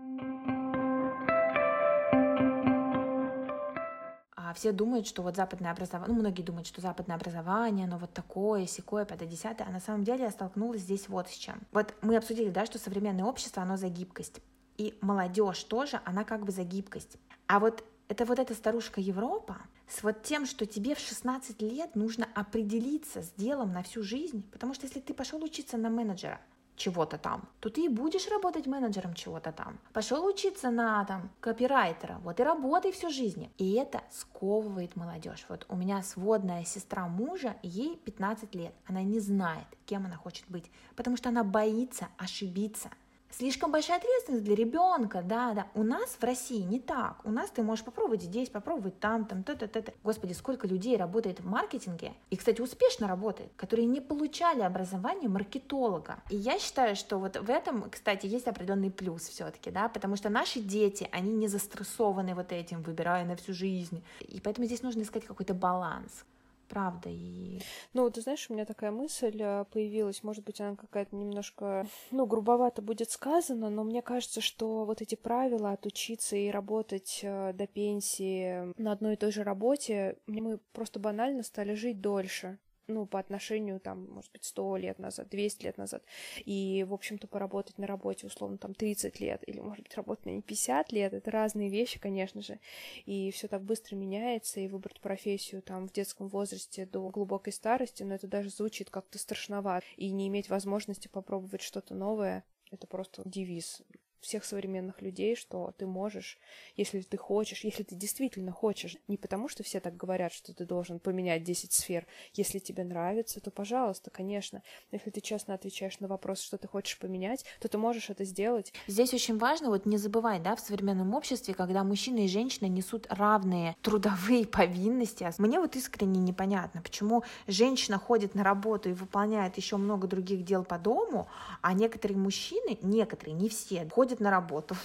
А все думают, что вот западное образование, ну, многие думают, что западное образование, оно вот такое, секое, пятое, десятое, а на самом деле я столкнулась здесь вот с чем. Вот мы обсудили, да, что современное общество, оно за гибкость. И молодежь тоже, она как бы за гибкость. А вот это вот эта старушка Европа с вот тем, что тебе в 16 лет нужно определиться с делом на всю жизнь, потому что если ты пошел учиться на менеджера, чего-то там, то ты и будешь работать менеджером чего-то там. Пошел учиться на там копирайтера, вот и работай всю жизнь. И это сковывает молодежь. Вот у меня сводная сестра мужа, ей 15 лет. Она не знает, кем она хочет быть, потому что она боится ошибиться слишком большая ответственность для ребенка, да, да. У нас в России не так. У нас ты можешь попробовать здесь, попробовать там, там, то, то, то, то. Господи, сколько людей работает в маркетинге, и, кстати, успешно работает, которые не получали образование маркетолога. И я считаю, что вот в этом, кстати, есть определенный плюс все-таки, да, потому что наши дети, они не застрессованы вот этим, выбирая на всю жизнь. И поэтому здесь нужно искать какой-то баланс правда. И... Ну, ты знаешь, у меня такая мысль э, появилась, может быть, она какая-то немножко, ну, грубовато будет сказана, но мне кажется, что вот эти правила отучиться и работать э, до пенсии на одной и той же работе, мы просто банально стали жить дольше ну, по отношению, там, может быть, 100 лет назад, 200 лет назад, и, в общем-то, поработать на работе, условно, там, 30 лет, или, может быть, работать на не 50 лет, это разные вещи, конечно же, и все так быстро меняется, и выбрать профессию, там, в детском возрасте до глубокой старости, но это даже звучит как-то страшновато, и не иметь возможности попробовать что-то новое, это просто девиз всех современных людей, что ты можешь, если ты хочешь, если ты действительно хочешь, не потому что все так говорят, что ты должен поменять 10 сфер, если тебе нравится, то, пожалуйста, конечно, если ты честно отвечаешь на вопрос, что ты хочешь поменять, то ты можешь это сделать. Здесь очень важно вот не забывать, да, в современном обществе, когда мужчины и женщины несут равные трудовые [laughs] повинности, мне вот искренне непонятно, почему женщина ходит на работу и выполняет еще много других дел по дому, а некоторые мужчины, некоторые, не все, ходят ходит на работу.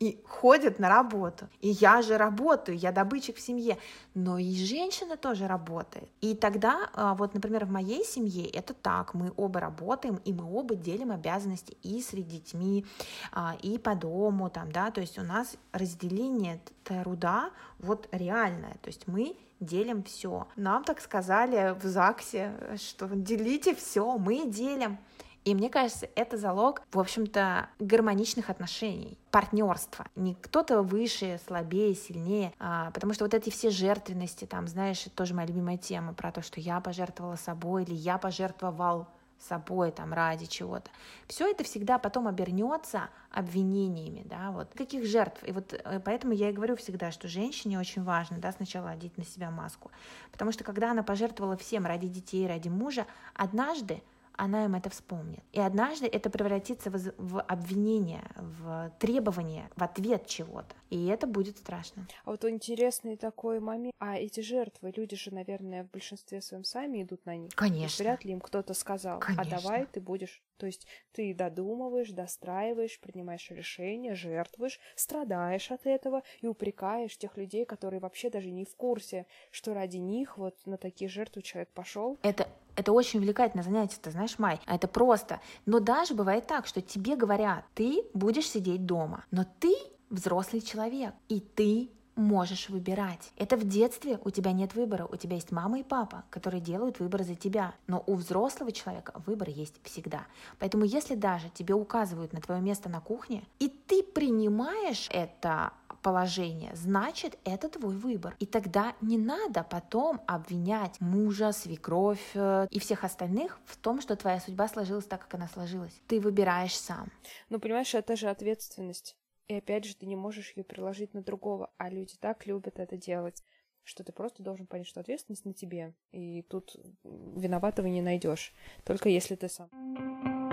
И ходит на работу. И я же работаю, я добытчик в семье. Но и женщина тоже работает. И тогда, а, вот, например, в моей семье это так. Мы оба работаем, и мы оба делим обязанности и с детьми, а, и по дому. Там, да? То есть у нас разделение труда вот реальное. То есть мы делим все. Нам так сказали в ЗАГСе, что делите все, мы делим. И мне кажется, это залог, в общем-то, гармоничных отношений, партнерства. Не кто-то выше, слабее, сильнее, а, потому что вот эти все жертвенности, там, знаешь, это тоже моя любимая тема про то, что я пожертвовала собой или я пожертвовал собой там ради чего-то. Все это всегда потом обернется обвинениями, да, вот. Каких жертв? И вот э, поэтому я и говорю всегда, что женщине очень важно, да, сначала одеть на себя маску. Потому что когда она пожертвовала всем ради детей, ради мужа, однажды она им это вспомнит. И однажды это превратится в, в обвинение, в требование, в ответ чего-то. И это будет страшно. А вот интересный такой момент. А эти жертвы, люди же, наверное, в большинстве своем сами идут на них. Конечно. вряд ли им кто-то сказал, «А Конечно. а давай ты будешь... То есть ты додумываешь, достраиваешь, принимаешь решения, жертвуешь, страдаешь от этого и упрекаешь тех людей, которые вообще даже не в курсе, что ради них вот на такие жертвы человек пошел. Это это очень увлекательное занятие, ты знаешь, Май. Это просто. Но даже бывает так, что тебе говорят, ты будешь сидеть дома, но ты взрослый человек, и ты можешь выбирать. Это в детстве у тебя нет выбора, у тебя есть мама и папа, которые делают выбор за тебя. Но у взрослого человека выбор есть всегда. Поэтому если даже тебе указывают на твое место на кухне, и ты принимаешь это положение, значит, это твой выбор. И тогда не надо потом обвинять мужа, свекровь э, и всех остальных в том, что твоя судьба сложилась так, как она сложилась. Ты выбираешь сам. Ну, понимаешь, это же ответственность. И опять же, ты не можешь ее приложить на другого, а люди так любят это делать. что ты просто должен понять, что ответственность на тебе, и тут виноватого не найдешь, только если ты сам.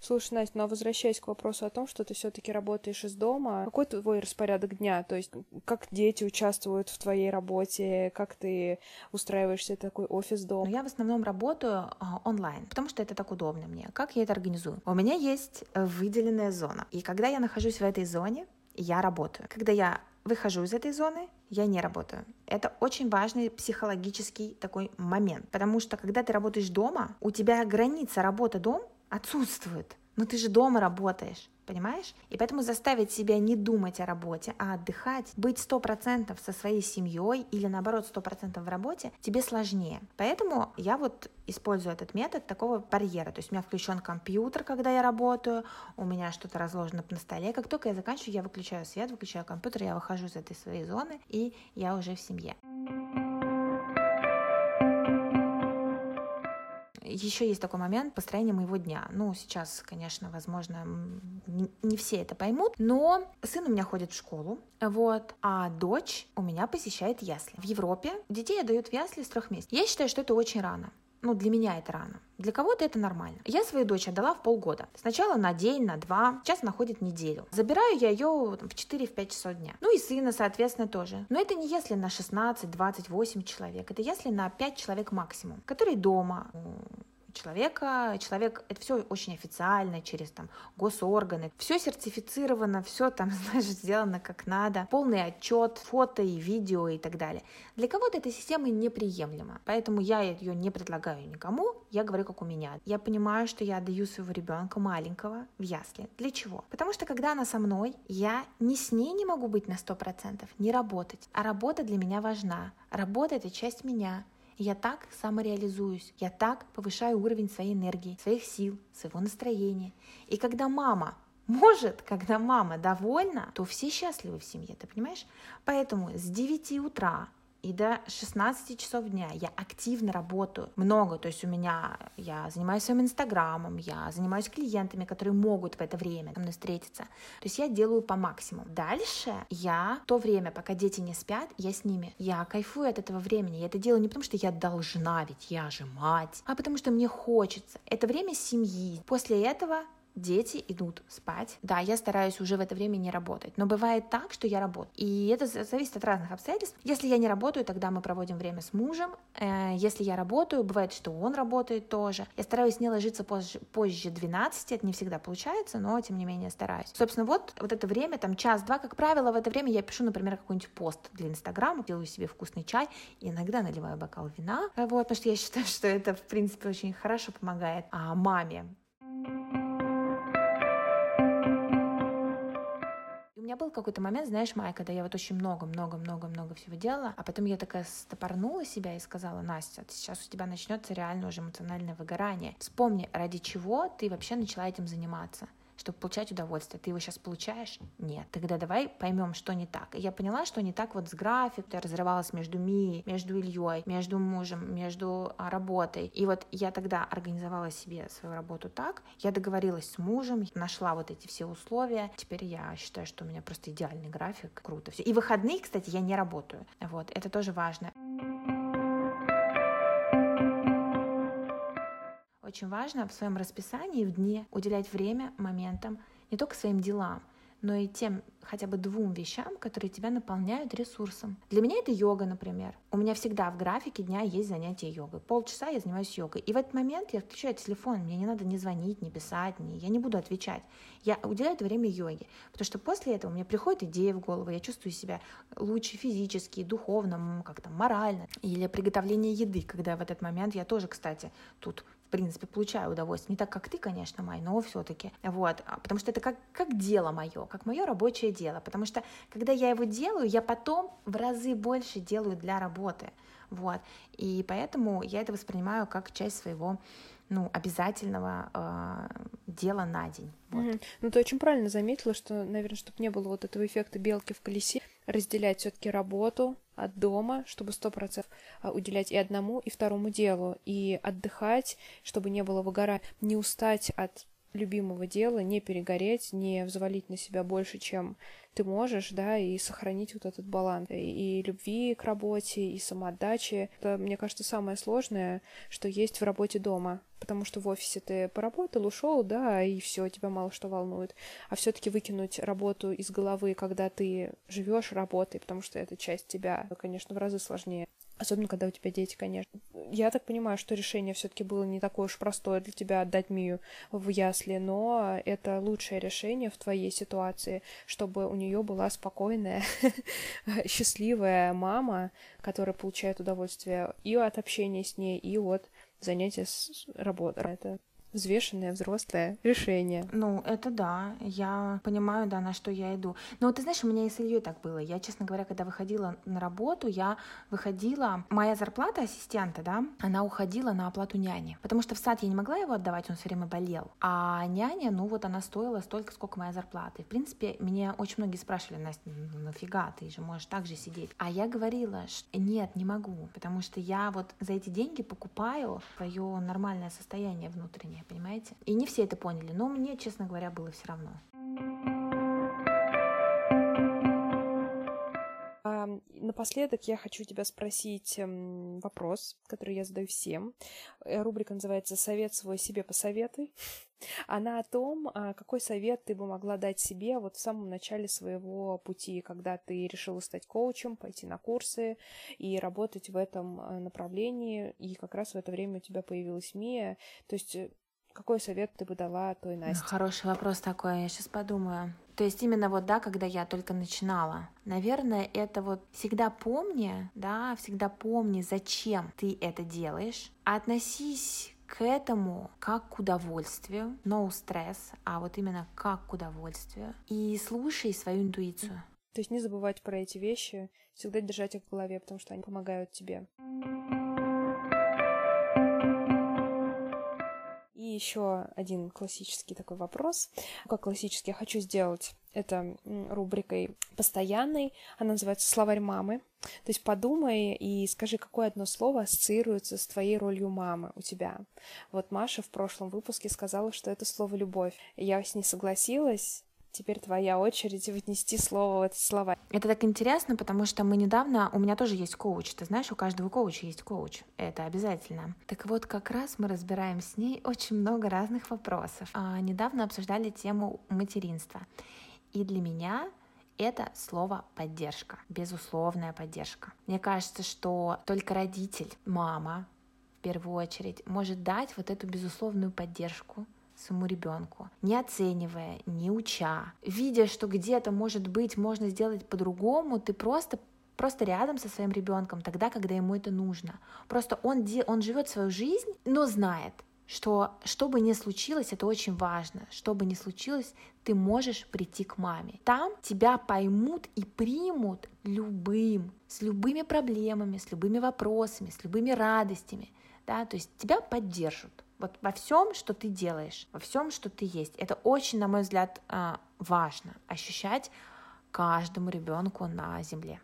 Слушай, Настя, но возвращаясь к вопросу о том, что ты все-таки работаешь из дома, какой твой распорядок дня? То есть как дети участвуют в твоей работе, как ты устраиваешься такой офис дома? Ну, я в основном работаю а, онлайн, потому что это так удобно мне. Как я это организую? У меня есть выделенная зона, и когда я нахожусь в этой зоне, я работаю. Когда я выхожу из этой зоны, я не работаю. Это очень важный психологический такой момент, потому что когда ты работаешь дома, у тебя граница работа-дом отсутствует. Но ты же дома работаешь, понимаешь? И поэтому заставить себя не думать о работе, а отдыхать, быть сто процентов со своей семьей или наоборот сто процентов в работе, тебе сложнее. Поэтому я вот использую этот метод такого барьера. То есть у меня включен компьютер, когда я работаю, у меня что-то разложено на столе. Как только я заканчиваю, я выключаю свет, выключаю компьютер, я выхожу из этой своей зоны, и я уже в семье. Еще есть такой момент построения моего дня. Ну, сейчас, конечно, возможно, не, все это поймут, но сын у меня ходит в школу, вот, а дочь у меня посещает ясли. В Европе детей отдают в ясли с трех месяцев. Я считаю, что это очень рано. Ну, для меня это рано. Для кого-то это нормально. Я свою дочь отдала в полгода. Сначала на день, на два. Сейчас она ходит неделю. Забираю я ее в 4-5 часов дня. Ну и сына, соответственно, тоже. Но это не если на 16, 28 человек. Это если на 5 человек максимум, которые дома, человека. Человек, это все очень официально, через там госорганы. Все сертифицировано, все там, [laughs] знаешь, сделано как надо. Полный отчет, фото и видео и так далее. Для кого-то эта система неприемлема, поэтому я ее не предлагаю никому, я говорю, как у меня. Я понимаю, что я отдаю своего ребенка маленького в ясли. Для чего? Потому что когда она со мной, я не с ней не могу быть на сто процентов, не работать. А работа для меня важна. Работа — это часть меня. Я так самореализуюсь, я так повышаю уровень своей энергии, своих сил, своего настроения. И когда мама может, когда мама довольна, то все счастливы в семье, ты понимаешь? Поэтому с 9 утра и до 16 часов дня я активно работаю, много, то есть у меня, я занимаюсь своим инстаграмом, я занимаюсь клиентами, которые могут в это время со мной встретиться, то есть я делаю по максимуму. Дальше я то время, пока дети не спят, я с ними, я кайфую от этого времени, я это делаю не потому, что я должна, ведь я же мать, а потому что мне хочется. Это время семьи. После этого дети идут спать. Да, я стараюсь уже в это время не работать, но бывает так, что я работаю. И это зависит от разных обстоятельств. Если я не работаю, тогда мы проводим время с мужем. Э, если я работаю, бывает, что он работает тоже. Я стараюсь не ложиться позже, позже 12, это не всегда получается, но тем не менее стараюсь. Собственно, вот, вот это время, там час-два, как правило, в это время я пишу, например, какой-нибудь пост для Инстаграма, делаю себе вкусный чай, иногда наливаю бокал вина, вот, потому что я считаю, что это, в принципе, очень хорошо помогает а, маме меня был какой-то момент, знаешь, Майя, когда я вот очень много-много-много-много всего делала, а потом я такая стопорнула себя и сказала, Настя, сейчас у тебя начнется реально уже эмоциональное выгорание. Вспомни, ради чего ты вообще начала этим заниматься чтобы получать удовольствие. Ты его сейчас получаешь? Нет. Тогда давай поймем, что не так. И я поняла, что не так вот с графиком. Я разрывалась между Ми, между Ильей, между мужем, между а, работой. И вот я тогда организовала себе свою работу так. Я договорилась с мужем, нашла вот эти все условия. Теперь я считаю, что у меня просто идеальный график. Круто все. И выходные, кстати, я не работаю. Вот, это тоже важно. Очень важно в своем расписании в дне уделять время моментам, не только своим делам, но и тем хотя бы двум вещам, которые тебя наполняют ресурсом. Для меня это йога, например. У меня всегда в графике дня есть занятие йогой. Полчаса я занимаюсь йогой. И в этот момент я включаю телефон. Мне не надо ни звонить, ни писать, ни... я не буду отвечать. Я уделяю это время йоге. Потому что после этого мне приходит идея в голову, я чувствую себя лучше физически, духовно, как-то морально. Или приготовление еды, когда в этот момент я тоже, кстати, тут принципе, получаю удовольствие. Не так, как ты, конечно, Май, но все-таки. Вот. А, потому что это как, как дело мое, как мое рабочее дело. Потому что, когда я его делаю, я потом в разы больше делаю для работы. Вот. И поэтому я это воспринимаю как часть своего ну, обязательного э, дела на день. Вот. Mm-hmm. Ну, ты очень правильно заметила, что, наверное, чтобы не было вот этого эффекта белки в колесе, разделять все-таки работу от дома, чтобы сто процентов а, уделять и одному, и второму делу, и отдыхать, чтобы не было выгора, не устать от любимого дела, не перегореть, не взвалить на себя больше, чем ты можешь, да, и сохранить вот этот баланс и, и любви к работе, и самоотдачи. Это, мне кажется, самое сложное, что есть в работе дома, потому что в офисе ты поработал, ушел, да, и все, тебя мало что волнует. А все-таки выкинуть работу из головы, когда ты живешь работой, потому что это часть тебя, конечно, в разы сложнее. Особенно, когда у тебя дети, конечно. Я так понимаю, что решение все-таки было не такое уж простое для тебя отдать Мию в ясли, но это лучшее решение в твоей ситуации, чтобы у нее была спокойная, [laughs] счастливая мама, которая получает удовольствие и от общения с ней, и от занятия с работой. Это взвешенное взрослое решение. Ну, это да, я понимаю, да, на что я иду. Но вот ты знаешь, у меня и с Ильей так было. Я, честно говоря, когда выходила на работу, я выходила... Моя зарплата ассистента, да, она уходила на оплату няни. Потому что в сад я не могла его отдавать, он все время болел. А няня, ну вот она стоила столько, сколько моя зарплата. И, в принципе, меня очень многие спрашивали, Настя, ну нафига, ты же можешь так же сидеть. А я говорила, что нет, не могу, потому что я вот за эти деньги покупаю свое нормальное состояние внутреннее понимаете? И не все это поняли, но мне, честно говоря, было все равно. Напоследок я хочу тебя спросить эм, вопрос, который я задаю всем. Э, рубрика называется «Совет свой себе посоветуй». [laughs] Она о том, а, какой совет ты бы могла дать себе вот в самом начале своего пути, когда ты решила стать коучем, пойти на курсы и работать в этом э, направлении, и как раз в это время у тебя появилась Мия. То есть э, какой совет ты бы дала той Насте? Хороший вопрос такой, я сейчас подумаю. То есть именно вот, да, когда я только начинала. Наверное, это вот всегда помни, да, всегда помни, зачем ты это делаешь. Относись к этому как к удовольствию, no стресс, а вот именно как к удовольствию. И слушай свою интуицию. То есть не забывать про эти вещи, всегда держать их в голове, потому что они помогают тебе. Еще один классический такой вопрос. Как классический я хочу сделать это рубрикой постоянной. Она называется «Словарь мамы». То есть подумай и скажи, какое одно слово ассоциируется с твоей ролью мамы у тебя. Вот Маша в прошлом выпуске сказала, что это слово «любовь». Я с ней согласилась, Теперь твоя очередь внести слово в эти слова. Это так интересно, потому что мы недавно... У меня тоже есть коуч. Ты знаешь, у каждого коуча есть коуч. Это обязательно. Так вот, как раз мы разбираем с ней очень много разных вопросов. А, недавно обсуждали тему материнства. И для меня это слово поддержка, безусловная поддержка. Мне кажется, что только родитель, мама, в первую очередь, может дать вот эту безусловную поддержку своему ребенку, не оценивая, не уча, видя, что где-то, может быть, можно сделать по-другому, ты просто просто рядом со своим ребенком тогда, когда ему это нужно. Просто он, он живет свою жизнь, но знает, что что бы ни случилось, это очень важно. Что бы ни случилось, ты можешь прийти к маме. Там тебя поймут и примут любым, с любыми проблемами, с любыми вопросами, с любыми радостями. Да? То есть тебя поддержат. Вот во всем, что ты делаешь, во всем, что ты есть. Это очень, на мой взгляд, а, важно ощущать каждому ребенку на земле.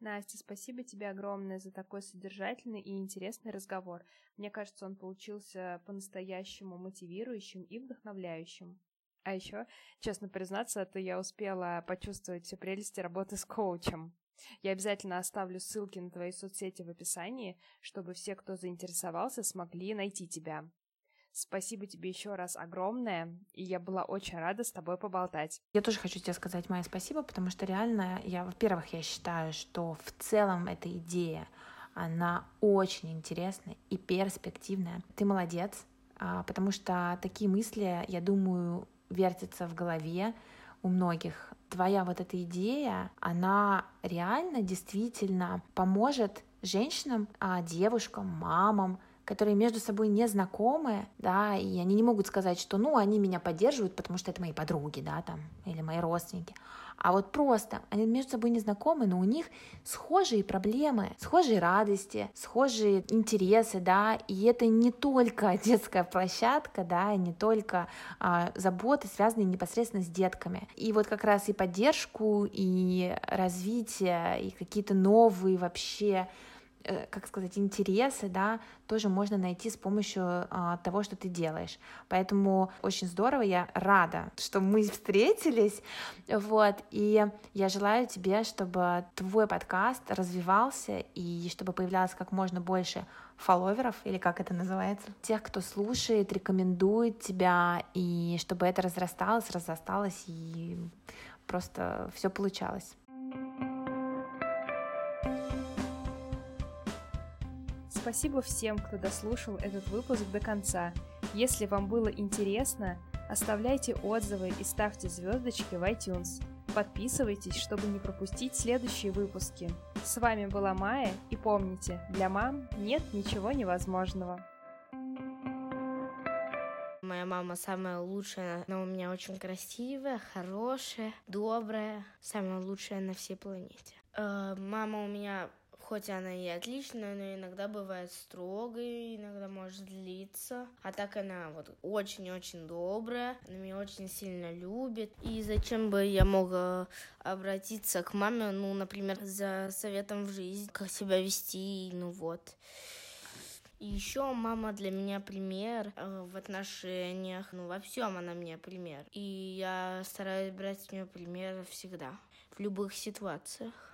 Настя, спасибо тебе огромное за такой содержательный и интересный разговор. Мне кажется, он получился по-настоящему мотивирующим и вдохновляющим. А еще, честно признаться, то я успела почувствовать все прелести работы с коучем. Я обязательно оставлю ссылки на твои соцсети в описании, чтобы все, кто заинтересовался, смогли найти тебя. Спасибо тебе еще раз огромное, и я была очень рада с тобой поболтать. Я тоже хочу тебе сказать, Майя, спасибо, потому что реально, я, во-первых, я считаю, что в целом эта идея, она очень интересная и перспективная. Ты молодец, а, потому что такие мысли, я думаю, вертятся в голове у многих твоя вот эта идея, она реально действительно поможет женщинам, а, девушкам, мамам, которые между собой не знакомы, да, и они не могут сказать, что, ну, они меня поддерживают, потому что это мои подруги, да, там, или мои родственники. А вот просто они между собой не знакомы, но у них схожие проблемы, схожие радости, схожие интересы, да, и это не только [laughs] детская площадка, да, не только а, заботы, связанные непосредственно с детками. И вот как раз и поддержку, и развитие, и какие-то новые вообще как сказать, интересы, да, тоже можно найти с помощью а, того, что ты делаешь. Поэтому очень здорово, я рада, что мы встретились, вот, и я желаю тебе, чтобы твой подкаст развивался и чтобы появлялось как можно больше фолловеров, или как это называется, тех, кто слушает, рекомендует тебя, и чтобы это разрасталось, разрасталось, и просто все получалось. Спасибо всем, кто дослушал этот выпуск до конца. Если вам было интересно, оставляйте отзывы и ставьте звездочки в iTunes. Подписывайтесь, чтобы не пропустить следующие выпуски. С вами была Майя, и помните, для мам нет ничего невозможного. Моя мама самая лучшая, она у меня очень красивая, хорошая, добрая, самая лучшая на всей планете. Э, мама у меня Хоть она и отличная, но иногда бывает строгой, иногда может злиться. А так она вот очень-очень добрая, она меня очень сильно любит. И зачем бы я могла обратиться к маме, ну, например, за советом в жизни, как себя вести, ну вот. И еще мама для меня пример э, в отношениях, ну во всем она мне пример. И я стараюсь брать с нее пример всегда, в любых ситуациях.